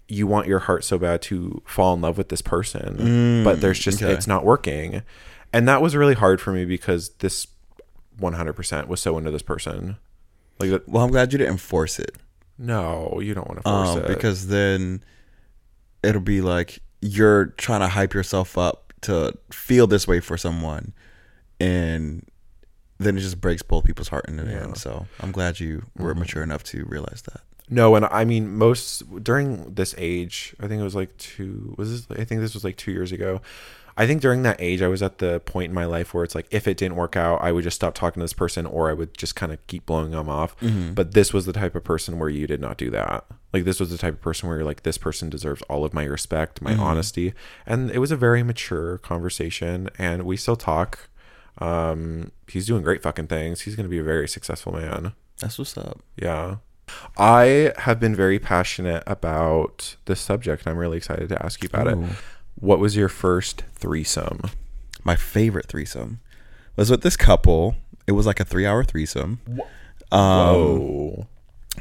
you want your heart so bad to fall in love with this person, but there's just okay. it's not working. And that was really hard for me because this 100% was so into this person. Like that- Well, I'm glad you didn't force it. no, you don't want to force Um, it. because then it'll be like you're trying to hype yourself up to feel this way for someone, and then it just breaks both people's heart in the end. So I'm glad you were Mm-hmm. mature enough to realize that. No, and I mean most during this age, I think it was like two. Was this? I think this was like two years ago. I think during that age, I was at the point in my life where it's like, if it didn't work out, I would just stop talking to this person, or I would just kind of keep blowing them off. But this was the type of person where you did not do that. Like this was the type of person where you're like, this person deserves all of my respect, my honesty, and it was a very mature conversation, and we still talk. Um, he's doing great fucking things. He's going to be a very successful man. That's what's up. Yeah. I have been very passionate about this subject and I'm really excited to ask you about Ooh. it. What was your first threesome? My favorite threesome was with this couple. It was like a three hour threesome. Um, Whoa.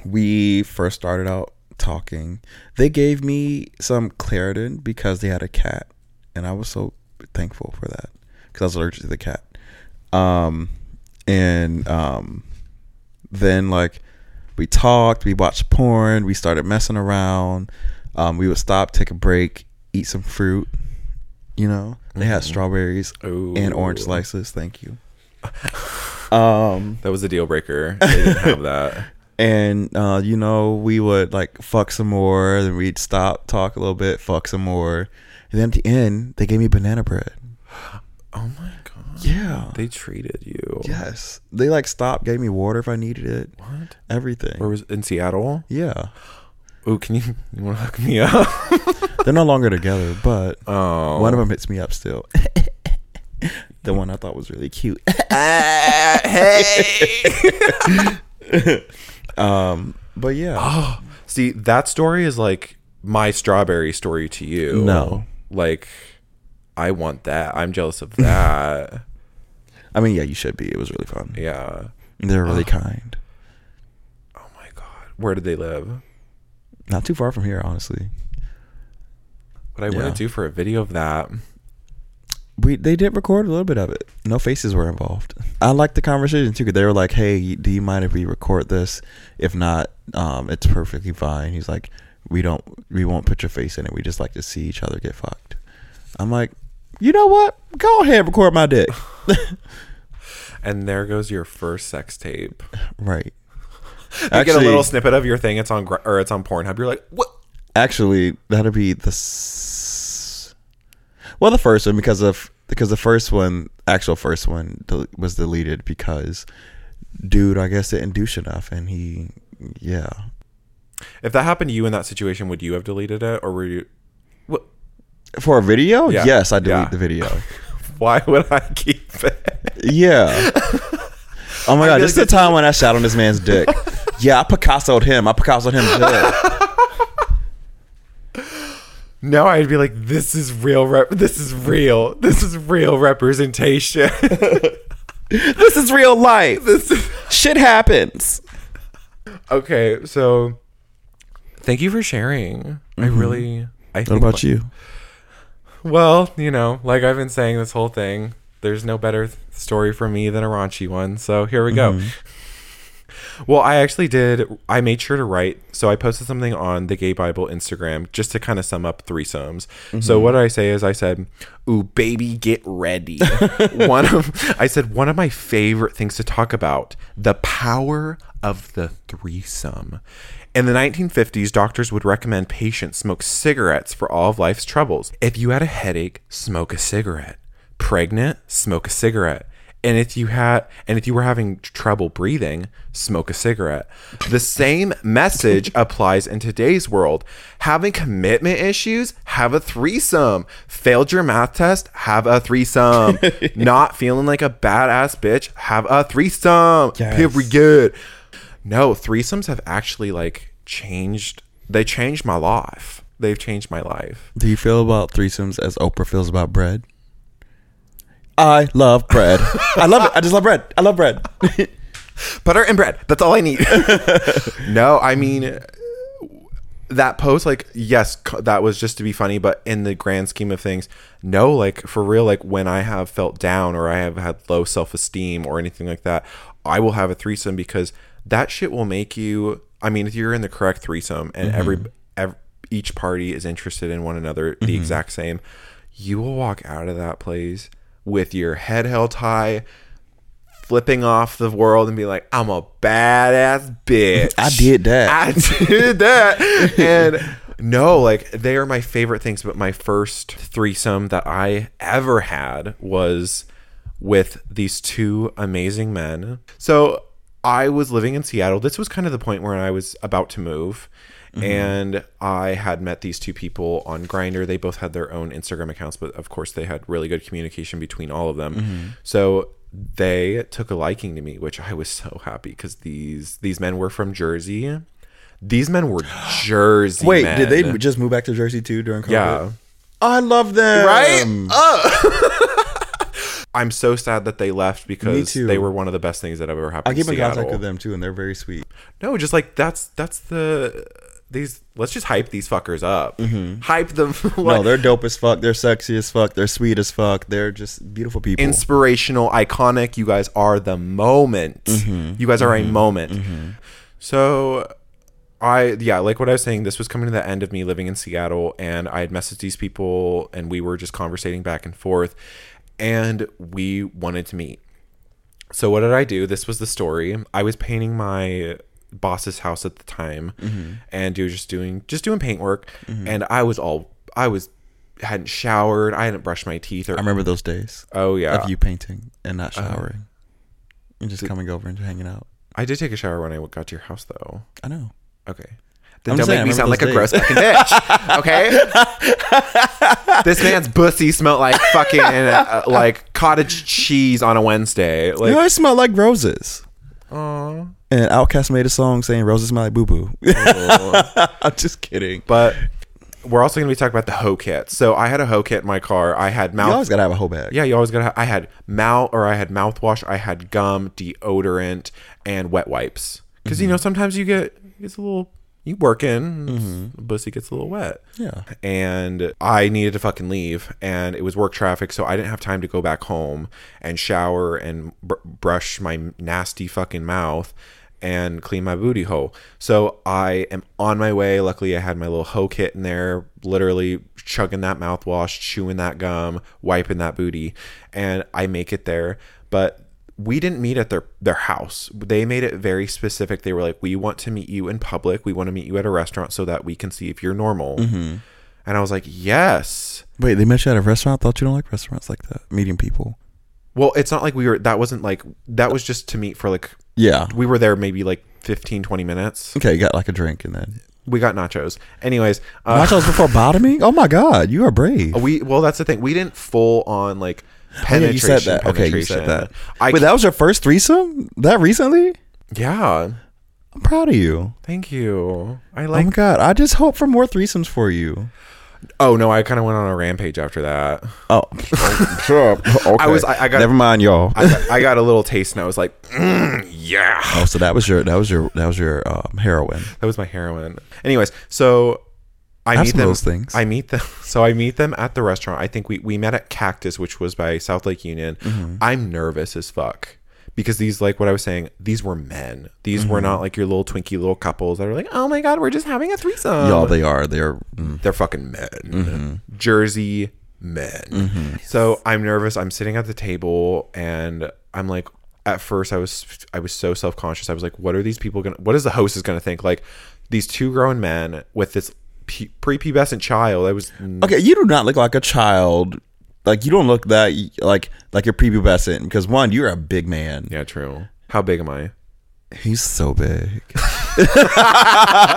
we first started out talking. They gave me some Claritin because they had a cat, and I was so thankful for that because I was allergic to the cat. Um, and um, then like we talked, we watched porn, we started messing around. Um, we would stop, take a break, eat some fruit. You know, they had strawberries and orange slices. Thank you. Um, That was a deal breaker. They didn't have that. and uh, you know we would like fuck some more then we'd stop talk a little bit fuck some more and then at the end they gave me banana bread Oh my. Yeah They treated you. yes they like stopped gave me water if i needed it What? everything Where was in Seattle? yeah Oh, can you you want to hook me up? they're no longer together but Oh. one of them hits me up still the one I thought was really cute. hey. um, but yeah, Oh, See, that story is like my strawberry story to you. No. Like, I want that. I'm jealous of that. I mean, yeah, you should be. It was really fun. yeah. They're really kind. Oh my God. Where did they live? Not too far from here, honestly. What I Yeah. want to do for a video of that. We they did record a little bit of it. No faces were involved. I liked the conversation too. They were like, "Hey, do you mind if we record this? If not, um, it's perfectly fine." He's like, "We don't, we won't put your face in it. We just like to see each other get fucked." I'm like, "You know what? Go ahead, record my dick." And there goes your first sex tape. right. You get a little snippet of your thing. It's on Gr- or it's on Pornhub. You're like, what? Actually, that'll be the s- well, the first one because of because the first one, actual first one, del- was deleted because dude, I guess didn't douche enough, and he, yeah, If that happened to you in that situation, would you have deleted it, or were you? What? for a video, Yeah. yes, I delete Yeah. the video. Why would I keep it? Yeah. Oh my god, this is the time when I shot on this man's dick. yeah, I Picassoed him. I Picassoed him good. No, I'd be like, this is real. Rep- this is real. This is real representation. this is real life. this is- Shit happens. okay, so thank you for sharing. I really. I Mm-hmm. What about you? Well, you know, like I've been saying this whole thing, there's no better story for me than a raunchy one. So here we go. Mm-hmm. Well, I actually did. I made sure to write. So I posted something on the Gay Bible Instagram just to kind of sum up threesomes. So mm-hmm. what I say is, I said, "Ooh, baby, get ready." one of I said one of my favorite things to talk about: the power of the threesome. In the 1950s, doctors would recommend patients smoke cigarettes for all of life's troubles. If you had a headache, smoke a cigarette. Pregnant, smoke a cigarette. And if you had and if you were having trouble breathing, smoke a cigarette. The same message applies in today's world. Having commitment issues, have a threesome. Failed your math test, have a threesome. Not feeling like a badass bitch, have a threesome. Yes. Period. No, threesomes have actually like changed. They changed my life. They've changed my life. Do you feel about threesomes as Oprah feels about bread? I love bread. I love it. I just love bread. I love bread. Butter and bread. That's all I need. no, I mean that post like yes that was just to be funny but in the grand scheme of things no like for real like when i have felt down or i have had low self-esteem or anything like that i will have a threesome because that shit will make you i mean if you're in the correct threesome and every, mm-hmm. ev each party is interested in one another the mm-hmm. exact same you will walk out of that place with your head held high flipping off the world and be like, I'm a badass bitch. I did that. I did that. and no, like they are my favorite things, but my first threesome that I ever had was with these two amazing men. So I was living in Seattle. This was kind of the point where I was about to move. Mm-hmm. And I had met these two people on Grindr. They both had their own Instagram accounts, but of course they had really good communication between all of them. Mm-hmm. So they took a liking to me, which I was so happy because these these men were from Jersey. These men were Jersey. Wait, men. did they just move back to Jersey too during COVID? Yeah. I love them. Right? Oh. I'm so sad that they left because they were one of the best things that have ever happened. I keep in contact with them too, and they're very sweet. No, just like that's that's the these. Let's just hype these fuckers up. Mm-hmm. Hype them. Mm-hmm. No, they're dope as fuck. They're sexy as fuck. They're sweet as fuck. They're just beautiful people. inspirational, iconic. You guys are the moment. Mm-hmm. You guys are a moment. So I yeah, like what I was saying, this was coming to the end of me living in Seattle and I had messaged these people and we were just conversating back and forth and we wanted to meet. So what did I do? This was the story. I was painting my boss's house at the time mm-hmm. and do just doing just doing paint work mm-hmm. and I was all I was hadn't showered, I hadn't brushed my teeth or I remember those days Oh yeah. of you painting and not uh-huh. showering and just coming over and hanging out. I did take a shower when I got to your house, though. I know. Okay. Then I'm don't saying, make me sound like remember a gross fucking bitch. Okay. this man's bussy smelled like fucking uh, like cottage cheese on a Wednesday. Like You know, it smelled like roses. And OutKast made a song saying roses smell like boo boo. Oh. I'm just kidding. But we're also going to be talking about the hoe kit. So I had a hoe kit in my car. I had mouth. You always gotta have a whole bag. yeah, you always got to. I had mouth or I had mouthwash. I had gum, deodorant, and wet wipes. Because you mm-hmm. know sometimes you get it's a little you work in, mm-hmm. pussy gets a little wet. Yeah. And I needed to fucking leave, and it was work traffic, so I didn't have time to go back home and shower and br- brush my nasty fucking mouth and clean my booty hole. So I am on my way. Luckily, I had my little hoe kit in there, literally chugging that mouthwash, chewing that gum, wiping that booty, and I make it there. But we didn't meet at their their house. They made it very specific. They were like, "We want to meet you in public. We want to meet you at a restaurant so that we can see if you're normal." And I was like, "Yes." Wait, they met you at a restaurant? I Thought you don't like restaurants like that. Meeting people. Well, it's not like we were. That wasn't like that was just to meet for like. Yeah. We were there maybe like 15, 20 minutes. Okay, you got like a drink and then We got nachos. Anyways, uh, nachos before bottoming. Oh my god, you are brave. we well that's the thing. We didn't full on like Oh, yeah, penetration. you said that. Okay, you said that. I Wait, that was your first threesome? That recently? yeah. I'm proud of you. Thank you. I oh like. my god, I just hope for more threesomes for you. Oh no, I kind of went on a rampage after that. Oh, sure. Okay. I was- I- I got- Never mind, y'all. I got, I got a little taste and I was like, "Mm, yeah. oh, so that was your that was your that was your um, heroin. That was my heroin. Anyways, so I Have meet them. those things. I meet them. So I meet them at the restaurant. I think we we met at Cactus, which was by South Lake Union. Mm-hmm. I'm nervous as fuck because these, like what I was saying, these were men. These were Mm-hmm. not like your little twinky little couples that are like, oh my god, we're just having a threesome. y'all, they are. They're mm, They're fucking men. Mm-hmm. Jersey men. So I'm nervous. I'm sitting at the table and I'm like at first I was I was so self-conscious. I was like what are these people going to what is the hostess going to think? Like these two grown men with this p- prepubescent child. I was okay. You do not look like a child. Like you don't look that like like you're prepubescent because one, you're a big man. Yeah, true. How big am I? He's so big.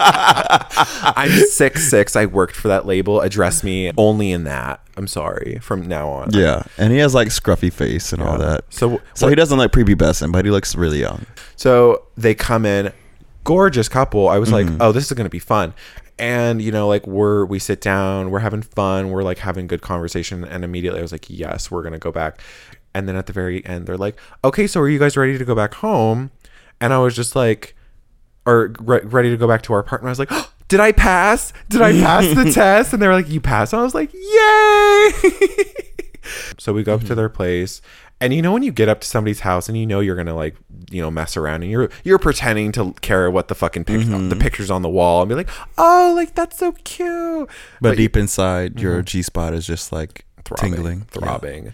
I'm six six. I worked for that label. Address me only in that. I'm sorry. From now on. Yeah, and he has like scruffy face and all that. So So he doesn't look prepubescent, but he looks really young. So they come in, gorgeous couple. I was Mm-hmm. like, oh, this is gonna be fun. And you know, like we're we sit down, we're having fun, we're like having good conversation, and immediately I was like, yes, we're gonna go back. And then at the very end, they're like, okay, so are you guys ready to go back home? And I was just like, or re- ready to go back to our apartment. I was like, oh, did I pass? Did I pass the test? And they were like, you passed. And I was like, yay! So we go up to mm-hmm. their place, and you know when you get up to somebody's house and you know you're gonna like you know mess around and you're you're pretending to care what the fucking pic- mm-hmm. the pictures on the wall and be like, oh, like that's so cute, But, deep inside, your mm-hmm. G spot is just like throbbing, tingling, throbbing.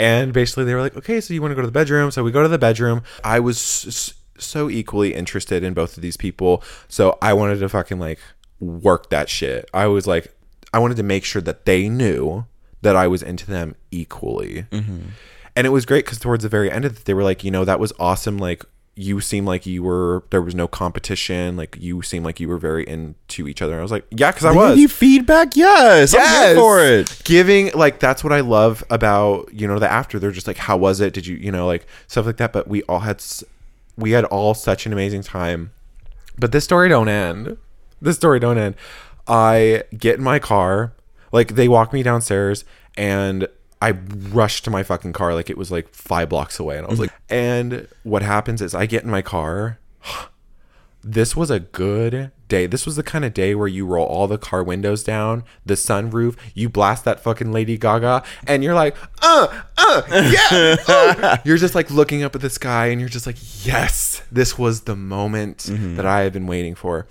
And basically, they were like, okay, so you want to go to the bedroom? So we go to the bedroom. I was s- so equally interested in both of these people, so I wanted to fucking like work that shit. I was like, I wanted to make sure that they knew that I was into them equally. Mm-hmm. And it was great because towards the very end of it, they were like, you know, that was awesome. Like, you seem like you were, there was no competition. Like, you seem like you were very into each other. And I was like, yeah, because I was you feedback? Yes, I'm here for it. Giving like that's what I love about you know the after. They're just like, how was it? Did you you know like stuff like that? But we all had we had all such an amazing time. But this story don't end. This story don't end. I get in my car, like they walk me downstairs, and I rush to my fucking car like it was like five blocks away, and I was like, and what happens is I get in my car this was a good day. This was the kind of day where you roll all the car windows down, the sunroof, you blast that fucking Lady Gaga, and you're like, uh, uh, yeah. uh. You're just like looking up at the sky and you're just like, yes, this was the moment that I have been waiting for.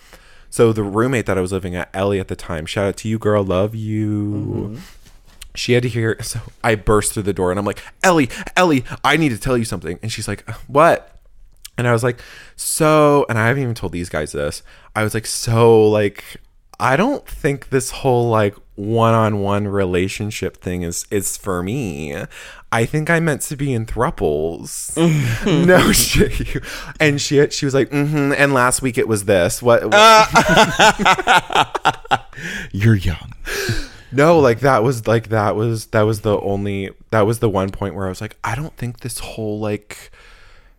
So the roommate that I was living at, Ellie at the time, shout out to you, girl, love you. Mm-hmm. She had to hear, so I burst through the door and I'm like, Ellie, Ellie, I need to tell you something. And she's like, what? And I was like, so, and I haven't even told these guys this. I was like, so, like, I don't think this whole like one-on-one relationship thing is is for me. I think I meant to be in thruples. no shit. And she she was like, mm-hmm. And last week it was this. What? You're young. no, like that was like that was that was the only that was the one point where I was like, I don't think this whole like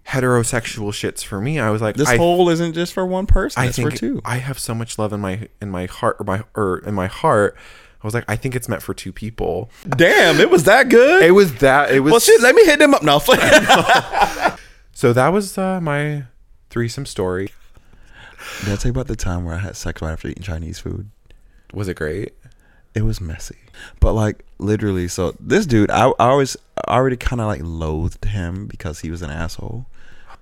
heterosexual shit's for me. I was like, This I hole isn't just for one person. I it's think for two. I have so much love in my in my heart or my or in my heart. I was like, I think it's meant for two people. Damn, it was that good. It was that. It was well, shit. Let me hit them up now. so that was uh, my threesome story. Did I tell you about the time where I had sex right after eating Chinese food? Was it great? It was messy, but like literally. So this dude, I, I always I already kind of like loathed him because he was an asshole.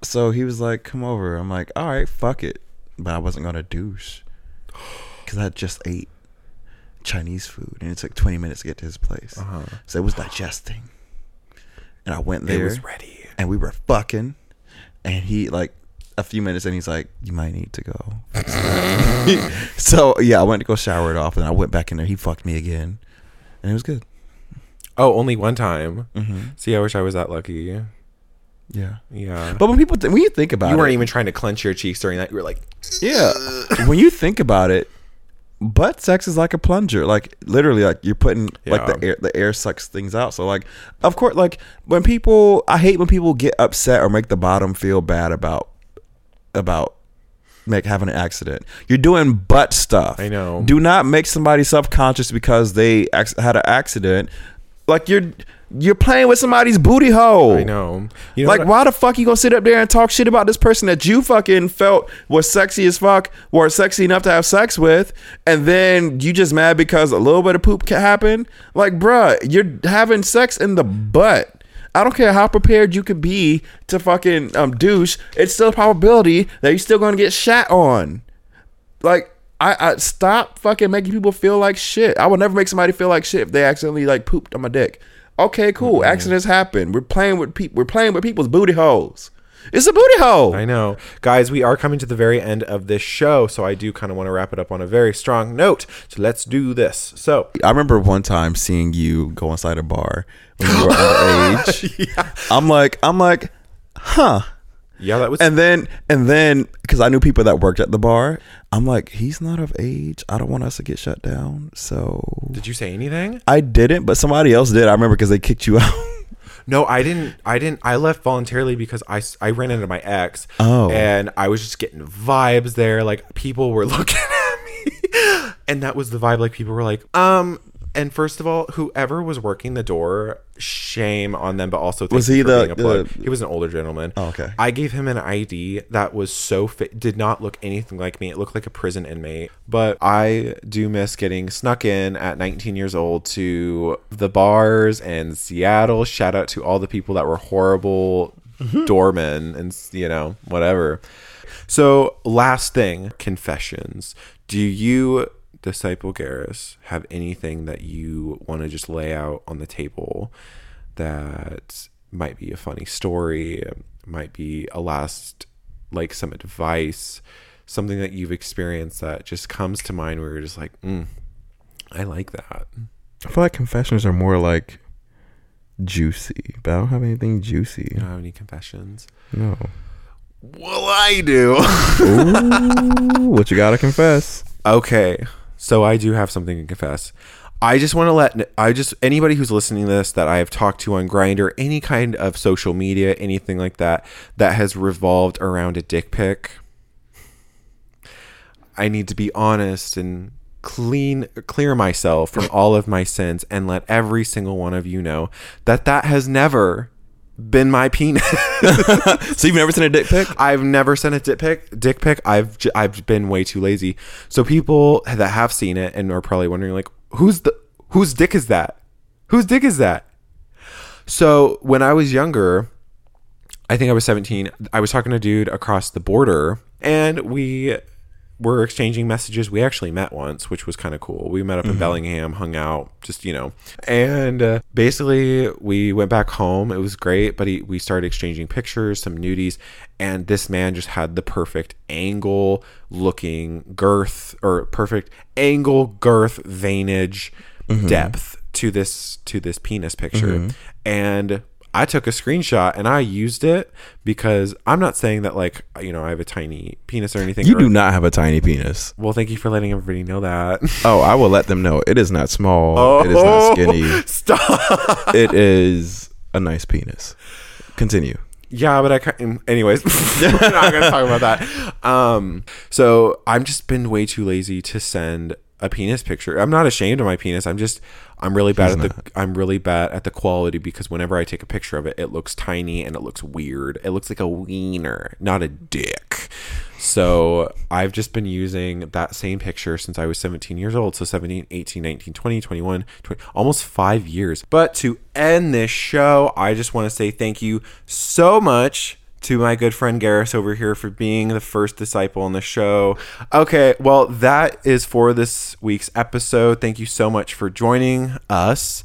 So he was like, "Come over." I'm like, "All right, fuck it," but I wasn't gonna douche because I just ate Chinese food and it took 20 minutes to get to his place. So it was digesting, and I went there. It was ready. and we were fucking and he like a few minutes and he's like you might need to go so yeah i went to go shower it off and i went back in there he fucked me again and it was good Oh, only one time. mm-hmm. See, I wish I was that lucky. Yeah Yeah. but when people th- when you think about it. you weren't even trying to clench your cheeks during that. You were like, yeah when you think about it butt sex is like a plunger like literally like you're putting like the air the air sucks things out so like of course like when people i hate when people get upset or make the bottom feel bad about about make having an accident you're doing butt stuff I know. do not make somebody self-conscious because they had an accident like you're you're playing with somebody's booty hole I know. You know like, why the fuck you gonna sit up there and talk shit about this person that you fucking felt was sexy as fuck, or sexy enough to have sex with, and then you just mad because a little bit of poop can happen? Like, bruh, you're having sex in the butt. I don't care how prepared you could be to fucking um, douche. It's still a probability that you're still gonna get shat on. Like, I, I stop fucking making people feel like shit. I would never make somebody feel like shit if they accidentally like pooped on my dick. Okay, cool. Accidents happen. We're playing with people. We're playing with people's booty holes. It's a booty hole. I know. Guys, we are coming to the very end of this show, so I do kind of want to wrap it up on a very strong note. So let's do this. So, I remember one time seeing you go inside a bar when you were underage. I'm like, I'm like, huh. Yeah, that was And then, and then, because I knew people that worked at the bar, I'm like, he's not of age. I don't want us to get shut down. So Did you say anything? I didn't, but somebody else did. I remember because they kicked you out. No, I didn't. I didn't. I left voluntarily because I, I ran into my ex. Oh. And I was just getting vibes there. Like people were looking at me. And that was the vibe. Like people were like, um, and first of all, whoever was working the door, shame on them, but also Was thank you he for the- being a plug. the- he was an older gentleman. Oh, okay. I gave him an ID that was so fit, did not look anything like me. It looked like a prison inmate. But I do miss getting snuck in at 19 years old to the bars and Seattle. Shout out to all the people that were horrible mm-hmm. doormen and you know whatever. So last thing, confessions. Do you, disciple Garris, have anything that you want to just lay out on the table that might be a funny story, might be a last, like some advice, something that you've experienced that just comes to mind where you're just like, mm, I like that. I feel like confessions are more like juicy, but I don't have anything juicy. You don't have any confessions? No. Well, I do. Ooh, what you gotta confess? Okay, so I do have something to confess. I just want to let I just anybody who's listening to this that I have talked to on Grindr, any kind of social media, anything like that that has revolved around a dick pic. I need to be honest and clean clear myself from all of my sins and let every single one of you know that that has never been my penis. So you've never seen a dick pic? I've never sent a dick pic. Dick pic. I've j- I've been way too lazy. So people that have seen it and are probably wondering like, who's the whose dick is that? Whose dick is that? So when I was younger, I think I was 17. I was talking to a dude across the border, and we we're exchanging messages. We actually met once, which was kind of cool. We met up in mm-hmm. Bellingham, hung out, just you know, and uh, basically we went back home. It was great, but he, we started exchanging pictures, some nudies, and this man just had the perfect angle, looking girth or perfect angle, girth, veinage, mm-hmm. depth to this to this penis picture, mm-hmm. and. I took a screenshot and I used it because I'm not saying that like you know I have a tiny penis or anything. You or- do not have a tiny penis. well, thank you for letting everybody know that. Oh, I will let them know. It is not small. It is not skinny. Stop. It is a nice penis. Continue. Yeah, but I can't. Anyways, we're not gonna talk about that. Um, so I've just been way too lazy to send a penis picture. I'm not ashamed of my penis. I'm just I'm really bad at the I'm really bad at the quality because whenever I take a picture of it, it looks tiny and it looks weird. It looks like a wiener, not a dick. So I've just been using that same picture since I was 17 years old. So 17, 18, 19, 20, 21, 20, almost five years. But to end this show, I just want to say thank you so much to my good friend Garris over here for being the first disciple on the show. Okay, well, that is for this week's episode. Thank you so much for joining us.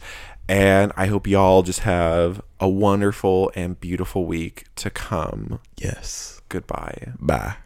And I hope y'all just have a wonderful and beautiful week to come. Yes. Goodbye. Bye.